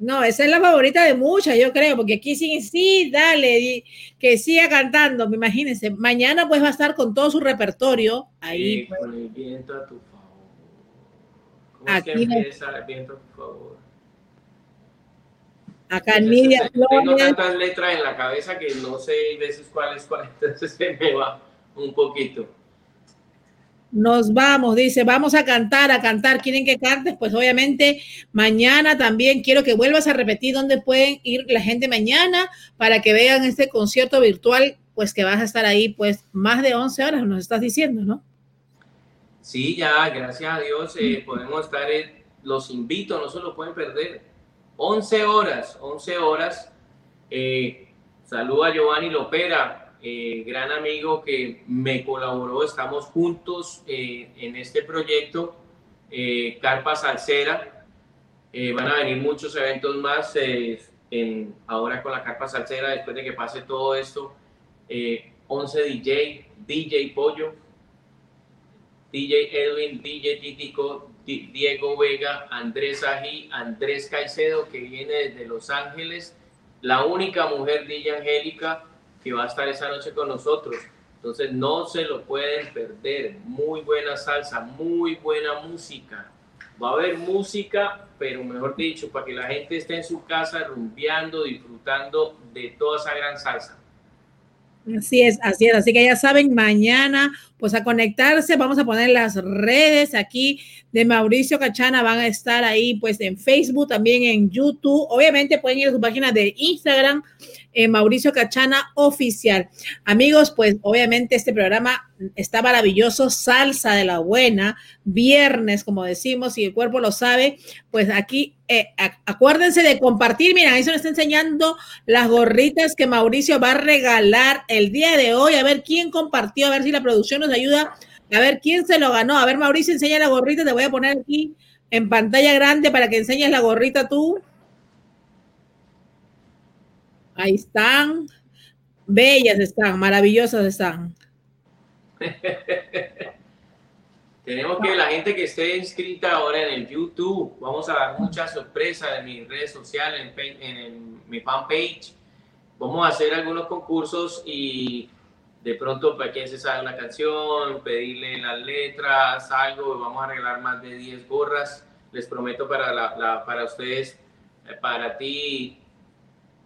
No, esa es la favorita de muchas, yo creo, porque aquí sí, sí, dale, que siga cantando, me imagínense. Mañana pues va a estar con todo su repertorio ahí. Sí, pues. con el viento a tu favor. ¿Cómo es que Aquí empieza el viento a tu favor? Acá Media Tengo tantas letras en la cabeza que no sé veces cuál es cuál, entonces se me va un poquito. Nos vamos, dice, vamos a cantar, a cantar. ¿Quieren que cantes? Pues obviamente mañana también quiero que vuelvas a repetir dónde pueden ir la gente mañana para que vean este concierto virtual, pues que vas a estar ahí pues más de 11 horas, nos estás diciendo, ¿no? Sí, ya, gracias a Dios eh, podemos estar, en- los invito, no se lo pueden perder. 11 horas, 11 horas. Eh, saludo a Giovanni Lopera, eh, gran amigo que me colaboró, estamos juntos eh, en este proyecto, eh, Carpa Salsera. Eh, van a venir muchos eventos más en, ahora con la Carpa Salsera, después de que pase todo esto. Eh, 11 DJ, DJ Pollo, DJ Edwin, DJ Titico, Di- Diego Vega, Andrés Ají, Andrés Caicedo, que viene desde Los Ángeles, la única mujer DJ Angélica que va a estar esa noche con nosotros. Entonces no se lo pueden perder. Muy buena salsa, muy buena música. Va a haber música, pero mejor dicho, para que la gente esté en su casa rumbeando, disfrutando de toda esa gran salsa. Así es, así es. Así que ya saben, mañana, pues a conectarse, vamos a poner las redes aquí de Mauricio Cachana, van a estar ahí, pues en Facebook, también en YouTube. Obviamente pueden ir a su página de Instagram, eh, Mauricio Cachana Oficial. Amigos, pues obviamente este programa está maravilloso, salsa de la buena, viernes, como decimos, y el cuerpo lo sabe, pues aquí eh, acuérdense de compartir. Miren, ahí se nos está enseñando las gorritas que Mauricio va a regalar el día de hoy. A ver quién compartió, a ver si la producción nos ayuda A ver, ¿quién se lo ganó? A ver, Mauricio, enseña la gorrita. Te voy a poner aquí en pantalla grande para que enseñes la gorrita tú. Ahí están. Bellas están, maravillosas están. Tenemos que la gente que esté inscrita ahora en el YouTube, vamos a dar muchas sorpresas en mis redes sociales, en, en- en mi fanpage. Vamos a hacer algunos concursos y de pronto para quien se sabe una canción, pedirle las letras, algo, vamos a regalar más de 10 gorras. Les prometo para, la, la- para ustedes, eh, para ti,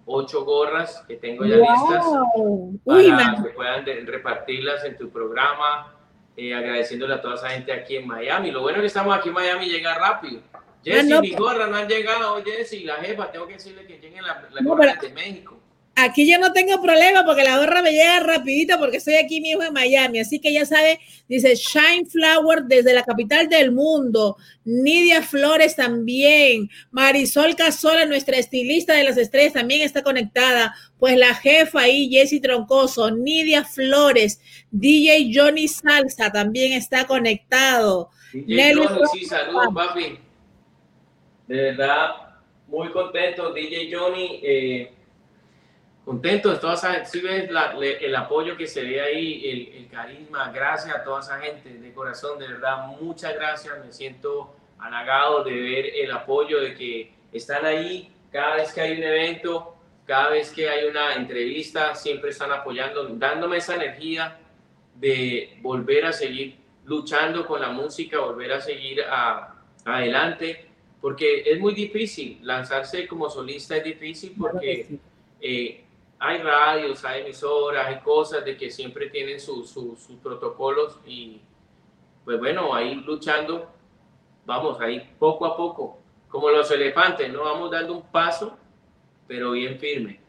8 gorras que tengo ya listas Wow. Para que puedan de- repartirlas en tu programa, eh, agradeciéndole a toda esa gente aquí en Miami. Lo bueno es que estamos aquí en Miami llega rápido. Jessy, no, mi pues- gorra no han llegado, Jessy, la jefa, tengo que decirle que lleguen la, la No, gorra pero- de México. Aquí yo no tengo problema porque la gorra me llega rapidito porque estoy aquí mismo en Miami. Así que ya sabe, dice Shine Flower desde la capital del mundo. Nidia Flores también. Marisol Casola, nuestra estilista de las estrellas, también está conectada. Pues la jefa ahí, Jessy Troncoso. Nidia Flores. DJ Johnny Salsa también está conectado. DJ Johnny, sí, saludos, papi. De verdad, muy contento, DJ Johnny. eh, contento de toda esa gente. Si ves la- le- el apoyo que se ve ahí, el, el carisma. Gracias a toda esa gente de corazón, de verdad, muchas gracias. Me siento halagado de ver el apoyo, de que están ahí cada vez que hay un evento, cada vez que hay una entrevista, siempre están apoyando, dándome esa energía de volver a seguir luchando con la música, volver a seguir a- adelante, porque es muy difícil, lanzarse como solista es difícil porque eh, hay radios, hay emisoras, hay cosas de que siempre tienen sus protocolos y pues bueno, ahí luchando, vamos ahí poco a poco, como los elefantes, ¿no? Vamos dando un paso, pero bien firme.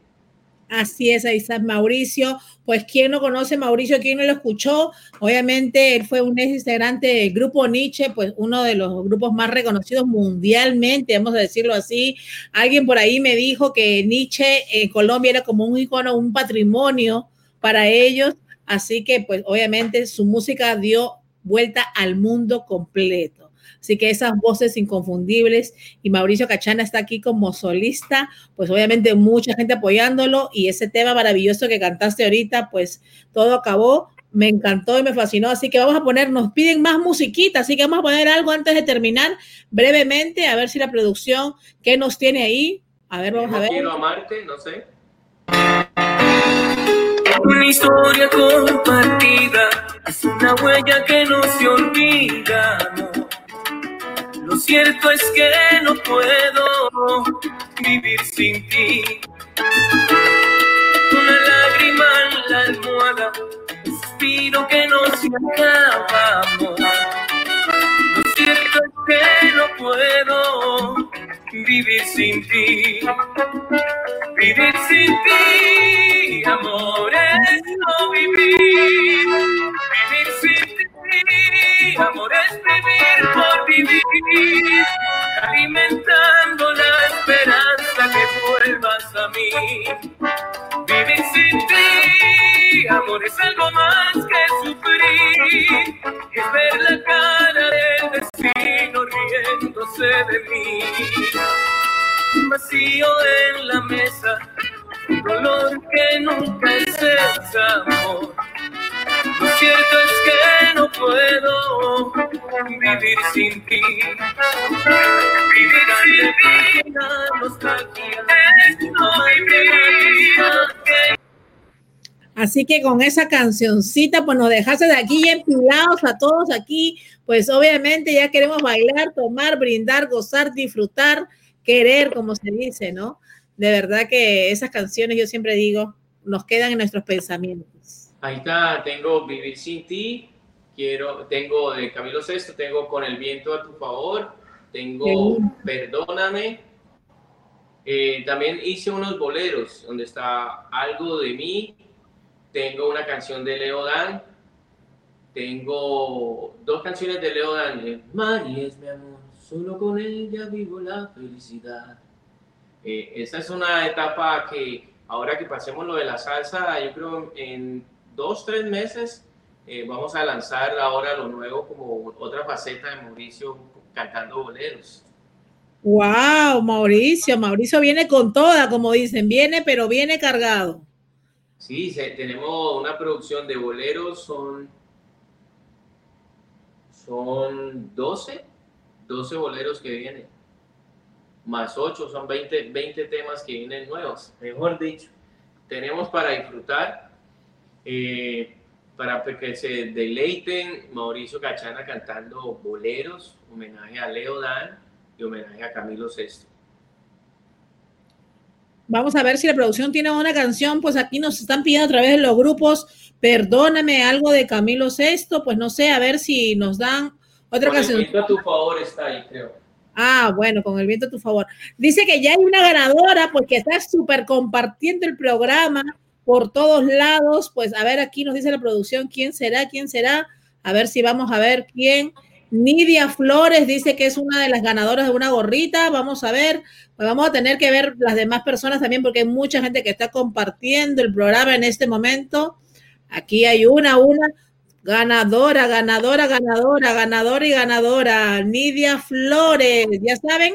Así es, ahí está Mauricio. Pues, ¿quién no conoce Mauricio? ¿Quién no lo escuchó? Obviamente, él fue un ex integrante del grupo Nietzsche, pues uno de los grupos más reconocidos mundialmente, vamos a decirlo así. Alguien por ahí me dijo que Nietzsche en Colombia era como un icono, un patrimonio para ellos. Así que, pues, obviamente, su música dio vuelta al mundo completo. Así que esas voces inconfundibles y Mauricio Cachana está aquí como solista pues obviamente mucha gente apoyándolo y ese tema maravilloso que cantaste ahorita, pues todo acabó, me encantó y me fascinó, así que vamos a poner, nos piden más musiquita, así que vamos a poner algo antes de terminar brevemente, a ver si la producción, ¿qué nos tiene ahí? A ver, vamos a ver. quiero amarte, no sé. Una historia compartida es una huella que no se olvida. Lo cierto es que no puedo vivir sin ti. Una lágrima en la almohada, suspiro que no se acaba. Lo cierto es que no puedo vivir sin ti. Vivir sin ti, amor, es no vivir. Vivir sin amor, es vivir por vivir. Alimentando la esperanza que vuelvas a mí. Vivir sin ti, amor, es algo más que sufrir. Es ver la cara del destino riéndose de mí vacío en la mesa, dolor que nunca cesa, amor. Lo cierto es que no puedo vivir sin ti. Vivir. Así que con esa cancioncita, pues nos dejaste de aquí empilados a todos aquí, pues obviamente ya queremos bailar, tomar, brindar, gozar, disfrutar, querer, como se dice, ¿no? De verdad que esas canciones, yo siempre digo, nos quedan en nuestros pensamientos. Ahí está, tengo Vivir sin ti, quiero, tengo de Camilo Sesto, tengo Con el viento a tu favor, tengo Perdóname. Eh, también hice unos boleros donde está algo de mí, tengo una canción de Leo Dan, tengo dos canciones de Leo Dan, eh, Mari es mi amor, solo con ella vivo la felicidad. Eh, esa es una etapa que ahora que pasemos lo de la salsa, yo creo en dos, tres meses eh, vamos a lanzar ahora lo nuevo como otra faceta de Mauricio cantando boleros. Wow, Mauricio, Mauricio viene con toda, como dicen, viene, pero viene cargado. Sí, se- tenemos una producción de boleros, son, son 12, 12 boleros que vienen, más 8, son 20, 20 temas que vienen nuevos, mejor dicho. Tenemos para disfrutar, eh, para que se deleiten, Mauricio Cachana cantando boleros, homenaje a Leo Dan y homenaje a Camilo Sesto. Vamos a ver si la producción tiene una canción, pues aquí nos están pidiendo a través de los grupos, perdóname algo de Camilo Sexto, pues no sé, a ver si nos dan otra Con el canción. viento a tu favor está ahí, creo. Ah, bueno, con el viento a tu favor. Dice que ya hay una ganadora porque está súper compartiendo el programa por todos lados. Pues a ver, aquí nos dice la producción quién será, quién será. A ver si vamos a ver quién. Nidia Flores dice que es una de las ganadoras de una gorrita. Vamos a ver. Pues vamos a tener que ver las demás personas también porque hay mucha gente que está compartiendo el programa en este momento. Aquí hay una, una. Ganadora, ganadora, ganadora, ganadora y ganadora. Nidia Flores, ya saben,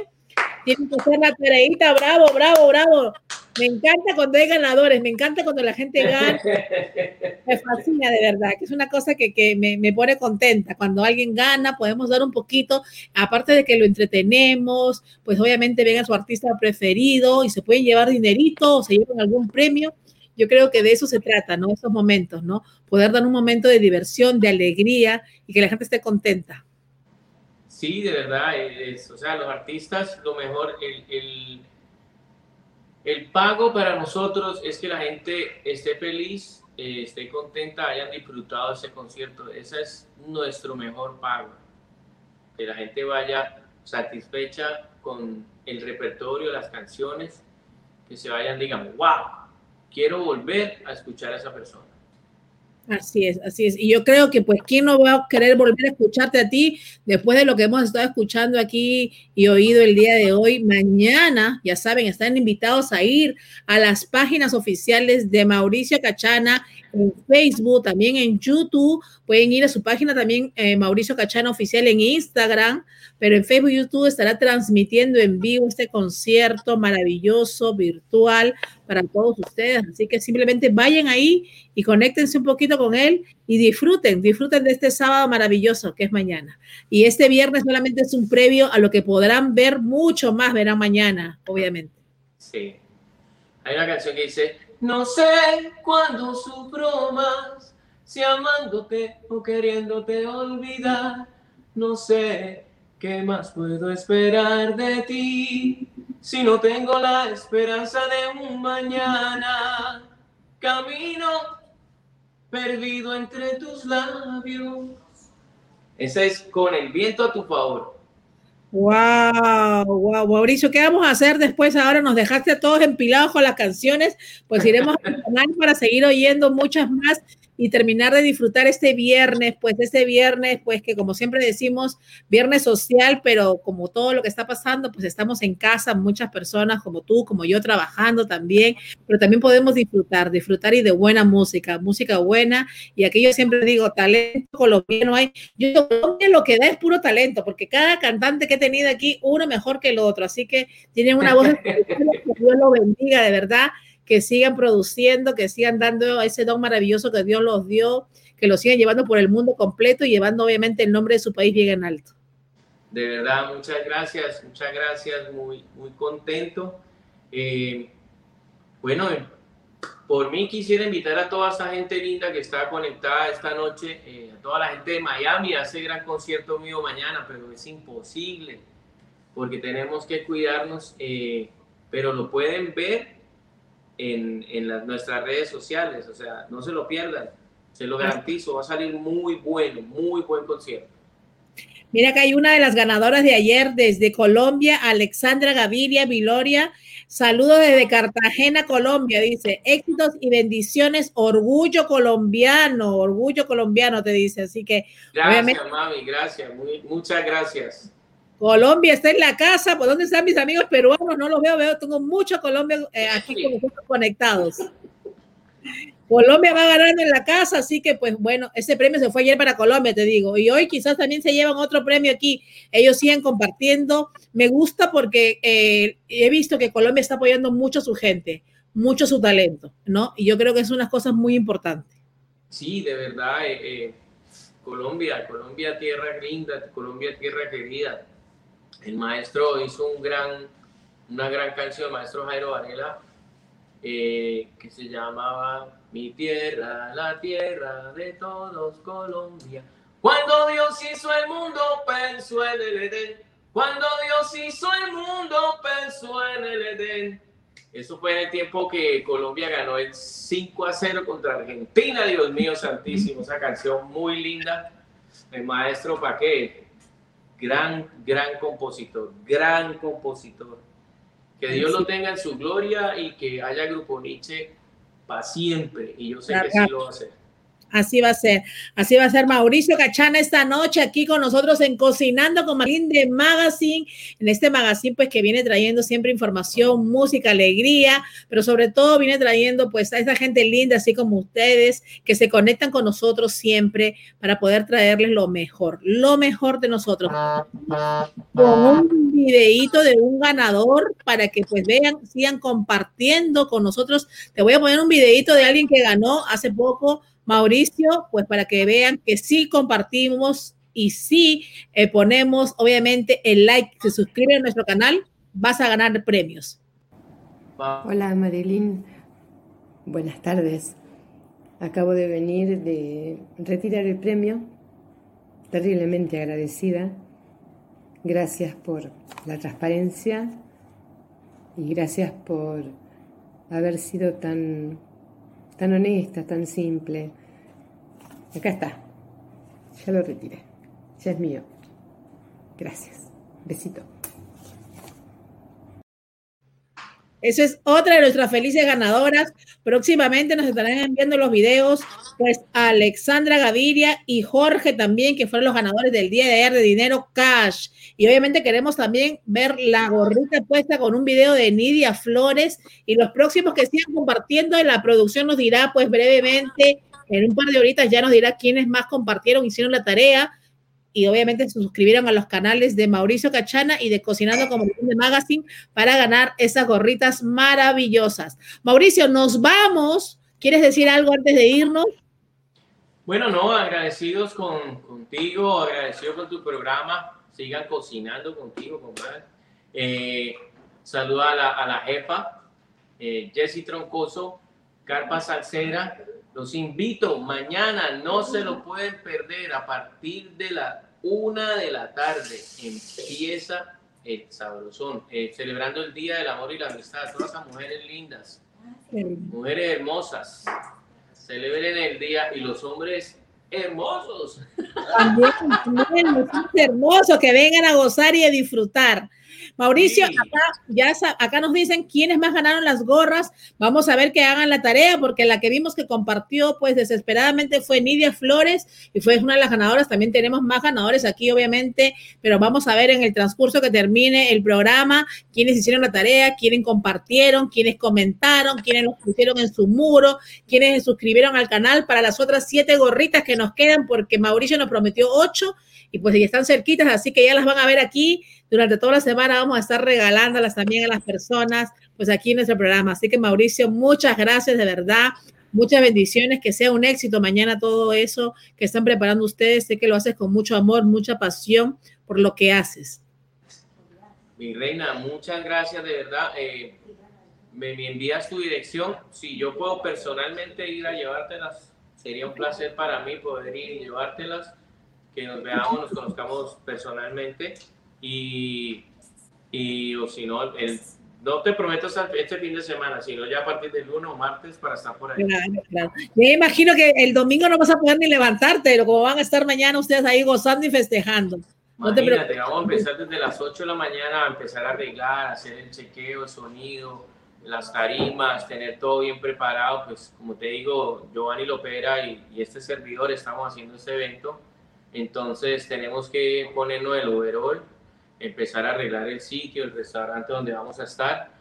tienen que hacer la tareita, bravo, bravo, bravo. Me encanta cuando hay ganadores, me encanta cuando la gente gana, me fascina de verdad, que es una cosa que, que me, me pone contenta. Cuando alguien gana, podemos dar un poquito, aparte de que lo entretenemos, pues obviamente ven a su artista preferido y se pueden llevar dinerito o se llevan algún premio. Yo creo que de eso se trata, ¿no? Esos momentos, ¿no? Poder dar un momento de diversión, de alegría y que la gente esté contenta. Sí, de verdad, es, o sea, los artistas, lo mejor, el, el, el pago para nosotros es que la gente esté feliz, eh, esté contenta, hayan disfrutado ese concierto. Ese es nuestro mejor pago. Que la gente vaya satisfecha con el repertorio, las canciones, que se vayan, digan, wow, quiero volver a escuchar a esa persona. Así es, así es. Y yo creo que, pues, ¿quién no va a querer volver a escucharte a ti después de lo que hemos estado escuchando aquí y oído el día de hoy? Mañana, ya saben, están invitados a ir a las páginas oficiales de Mauricio Cachana en Facebook, también en YouTube. Pueden ir a su página también, eh, Mauricio Cachana Oficial en Instagram, pero en Facebook y YouTube estará transmitiendo en vivo este concierto maravilloso, virtual, para todos ustedes. Así que simplemente vayan ahí y conéctense un poquito con él y disfruten, disfruten de este sábado maravilloso que es mañana. Y este viernes solamente es un previo a lo que podrán ver mucho más, verán mañana, obviamente. Sí. Hay una canción que dice, no sé cuándo sufro más, si amándote o queriéndote olvidar, no sé qué más puedo esperar de ti, si no tengo la esperanza de un mañana, camino perdido entre tus labios. Esa es con el viento a tu favor. Wow, wow, Mauricio, ¿qué vamos a hacer después? Ahora nos dejaste a todos empilados con las canciones, pues iremos al canal para seguir oyendo muchas más y terminar de disfrutar este viernes, pues este viernes, pues que como siempre decimos, viernes social, pero como todo lo que está pasando, pues estamos en casa, muchas personas como tú, como yo, trabajando también, pero también podemos disfrutar, disfrutar y de buena música, música buena, y aquí yo siempre digo, talento colombiano hay, yo Colombia lo que da es puro talento, porque cada cantante que he tenido aquí, uno mejor que el otro, así que tienen una voz, que Dios lo bendiga, de verdad, que sigan produciendo, que sigan dando ese don maravilloso que Dios los dio, que lo sigan llevando por el mundo completo y llevando obviamente el nombre de su país bien en alto. De verdad, muchas gracias, muchas gracias, muy, muy contento. Eh, bueno, por mí quisiera invitar a toda esa gente linda que está conectada esta noche, eh, a toda la gente de Miami, a ese gran concierto mío mañana, pero es imposible, porque tenemos que cuidarnos, eh, pero lo pueden ver en, en las, nuestras redes sociales, o sea, no se lo pierdan, se lo garantizo, va a salir muy bueno, muy buen concierto. Mira que hay una de las ganadoras de ayer desde Colombia, Alexandra Gaviria Viloria. Saludos desde Cartagena, Colombia. Dice, éxitos y bendiciones, orgullo colombiano, orgullo colombiano, te dice. Así que, Gracias, obviamente, mami, gracias, muy, muchas gracias. Colombia está en la casa. ¿Por dónde están mis amigos peruanos? No los veo, veo, tengo mucho Colombia eh, aquí con nosotros conectados. Colombia va ganando en la casa, así que pues bueno, ese premio se fue ayer para Colombia, te digo, y hoy quizás también se llevan otro premio aquí. Ellos siguen compartiendo. Me gusta porque eh, he visto que Colombia está apoyando mucho a su gente, mucho su talento, ¿no? Y yo creo que es unas cosas muy importantes. Sí, de verdad, eh, eh, Colombia, Colombia tierra linda, Colombia tierra querida. El maestro hizo un gran, una gran canción, el maestro Jairo Varela, que se llamaba mi tierra, la tierra de todos Colombia. Cuando Dios hizo el mundo, pensó en el Edén. Cuando Dios hizo el mundo, pensó en el Edén. Eso fue en el tiempo que Colombia ganó el 5 a 0 contra Argentina. Dios mío santísimo, esa canción muy linda. El maestro Paqué, gran, gran compositor, gran compositor. Que Dios lo tenga en su gloria y que haya Grupo Nietzsche siempre. Y yo sé que sí lo va a hacer. Así va a ser. Así va a ser Mauricio Cachana esta noche aquí con nosotros en Cocinando con Marín de Magazine. En este magazine, pues que viene trayendo siempre información, música, alegría, pero sobre todo viene trayendo pues a esa gente linda, así como ustedes, que se conectan con nosotros siempre para poder traerles lo mejor, lo mejor de nosotros. Con un videíto de un ganador para que pues vean, sigan compartiendo con nosotros. Te voy a poner un videíto de alguien que ganó hace poco Mauricio, pues para que vean que sí compartimos y sí eh, ponemos, obviamente, el like, se suscriben a nuestro canal, vas a ganar premios. Hola Marilyn, buenas tardes. Acabo de venir de retirar el premio, terriblemente agradecida. Gracias por la transparencia y gracias por haber sido tan, tan honesta, tan simple. Acá está. Ya lo retiré. Ya es mío. Gracias. Besito. Eso es otra de nuestras felices ganadoras. Próximamente nos estarán enviando los videos, pues Alexandra Gaviria y Jorge también, que fueron los ganadores del día de ayer de Dinero Cash. Y obviamente queremos también ver la gorrita puesta con un video de Nidia Flores. Y los próximos que sigan compartiendo, en la producción nos dirá, pues brevemente, en un par de horitas ya nos dirá quiénes más compartieron, hicieron la tarea y obviamente se suscribieron a los canales de Mauricio Cachana y de Cocinando como de Magazine para ganar esas gorritas maravillosas. Mauricio, nos vamos. ¿Quieres decir algo antes de irnos? Bueno, no, agradecidos con, contigo, agradecido con tu programa. Sigan cocinando contigo, compadre. Eh, saluda a la, a la jefa, eh, Jessy Troncoso, Carpa Salcera, los invito, mañana no se lo pueden perder. A partir de la una de la tarde empieza el sabrosón, eh, celebrando el Día del Amor y la Amistad. Todas esas mujeres lindas, mujeres hermosas, celebren el día y los hombres hermosos. También hermosos que vengan a gozar y a disfrutar. Mauricio, acá, ya, acá nos dicen quiénes más ganaron las gorras. Vamos a ver que hagan la tarea, porque la que vimos que compartió, pues desesperadamente fue Nidia Flores y fue una de las ganadoras. También tenemos más ganadores aquí, obviamente, pero vamos a ver en el transcurso que termine el programa quiénes hicieron la tarea, quiénes compartieron, quiénes comentaron, quiénes los pusieron en su muro, quiénes se suscribieron al canal para las otras siete gorritas que nos quedan, porque Mauricio nos prometió ocho y pues ya están cerquitas, así que ya las van a ver aquí durante toda la semana. Vamos a estar regalándolas también a las personas, pues aquí en nuestro programa. Así que Mauricio, muchas gracias de verdad. Muchas bendiciones, que sea un éxito mañana todo eso que están preparando ustedes. Sé que lo haces con mucho amor, mucha pasión por lo que haces. Mi reina, muchas gracias de verdad. Eh, me, me, envías tu dirección. Si yo puedo personalmente ir a llevártelas, sería un placer para mí poder ir y llevártelas que nos veamos, nos conozcamos personalmente y, y o si no, el, no te prometo este fin de semana, sino ya a partir del lunes o martes para estar por ahí. Claro, claro. Yo imagino que el domingo no vas a poder ni levantarte, como van a estar mañana ustedes ahí gozando y festejando. No Imagínate, vamos a empezar desde las 8 de la mañana a empezar a arreglar, hacer el chequeo, el sonido, las tarimas, tener todo bien preparado. Pues como te digo, Giovanni Lopera y, y este servidor estamos haciendo este evento entonces tenemos que ponernos el overall, empezar a arreglar el sitio, el restaurante donde vamos a estar,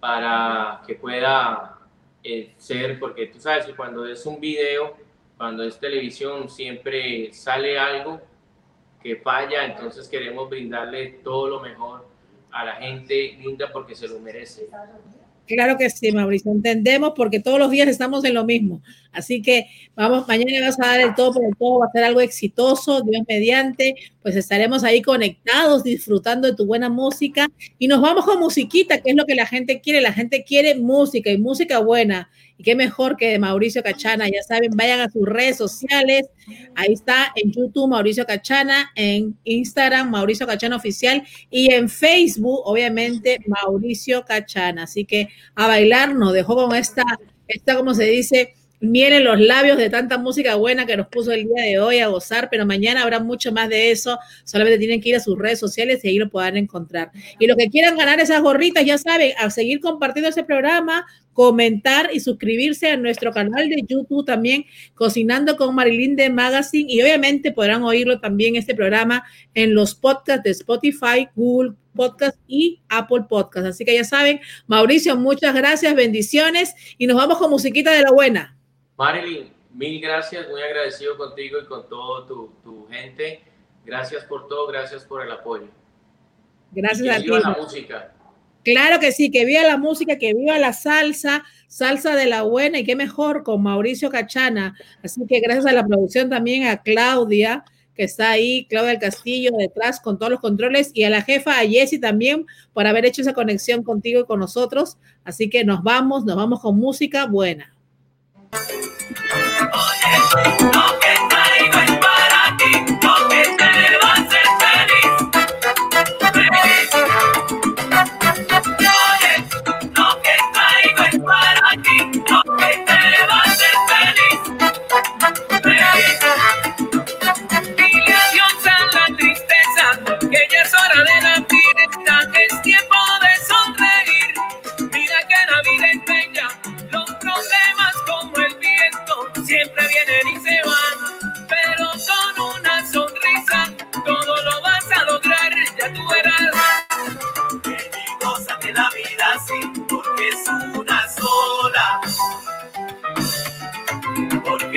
para que pueda eh, ser, porque tú sabes que cuando es un video, cuando es televisión, siempre sale algo que falla, entonces queremos brindarle todo lo mejor a la gente linda porque se lo merece. Claro que sí, Mauricio, entendemos porque todos los días estamos en lo mismo. Así que vamos, mañana vas a dar el todo por el todo, va a ser algo exitoso, Dios mediante, pues estaremos ahí conectados, disfrutando de tu buena música y nos vamos con musiquita, que es lo que la gente quiere. La gente quiere música y música buena. Y qué mejor que Mauricio Cachana, ya saben, vayan a sus redes sociales. Ahí está en YouTube Mauricio Cachana, en Instagram Mauricio Cachana Oficial y en Facebook, obviamente, Mauricio Cachana. Así que a bailar nos dejó con esta, esta, como se dice, miren los labios de tanta música buena que nos puso el día de hoy a gozar, pero mañana habrá mucho más de eso. Solamente tienen que ir a sus redes sociales y ahí lo puedan encontrar. Y los que quieran ganar esas gorritas, ya saben, a seguir compartiendo ese programa, comentar y suscribirse a nuestro canal de YouTube también, Cocinando con Marilyn de Magazine. Y obviamente podrán oírlo también este programa en los podcasts de Spotify, Google Podcast y Apple Podcast. Así que ya saben, Mauricio, muchas gracias, bendiciones y nos vamos con musiquita de la buena. Marilyn, mil gracias, muy agradecido contigo y con todo tu, gente. Gracias por todo, gracias por el apoyo. Gracias a ti. la música. Claro que sí, que viva la música, que viva la salsa, salsa de la buena y qué mejor con Mauricio Cachana. Así que gracias a la producción también a Claudia, que está ahí, Claudia del Castillo detrás con todos los controles y a la jefa, a Jessy también por haber hecho esa conexión contigo y con nosotros. Así que nos vamos, nos vamos con música buena.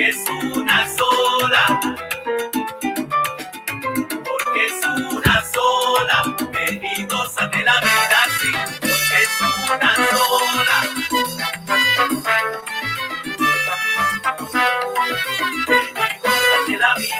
Jesús.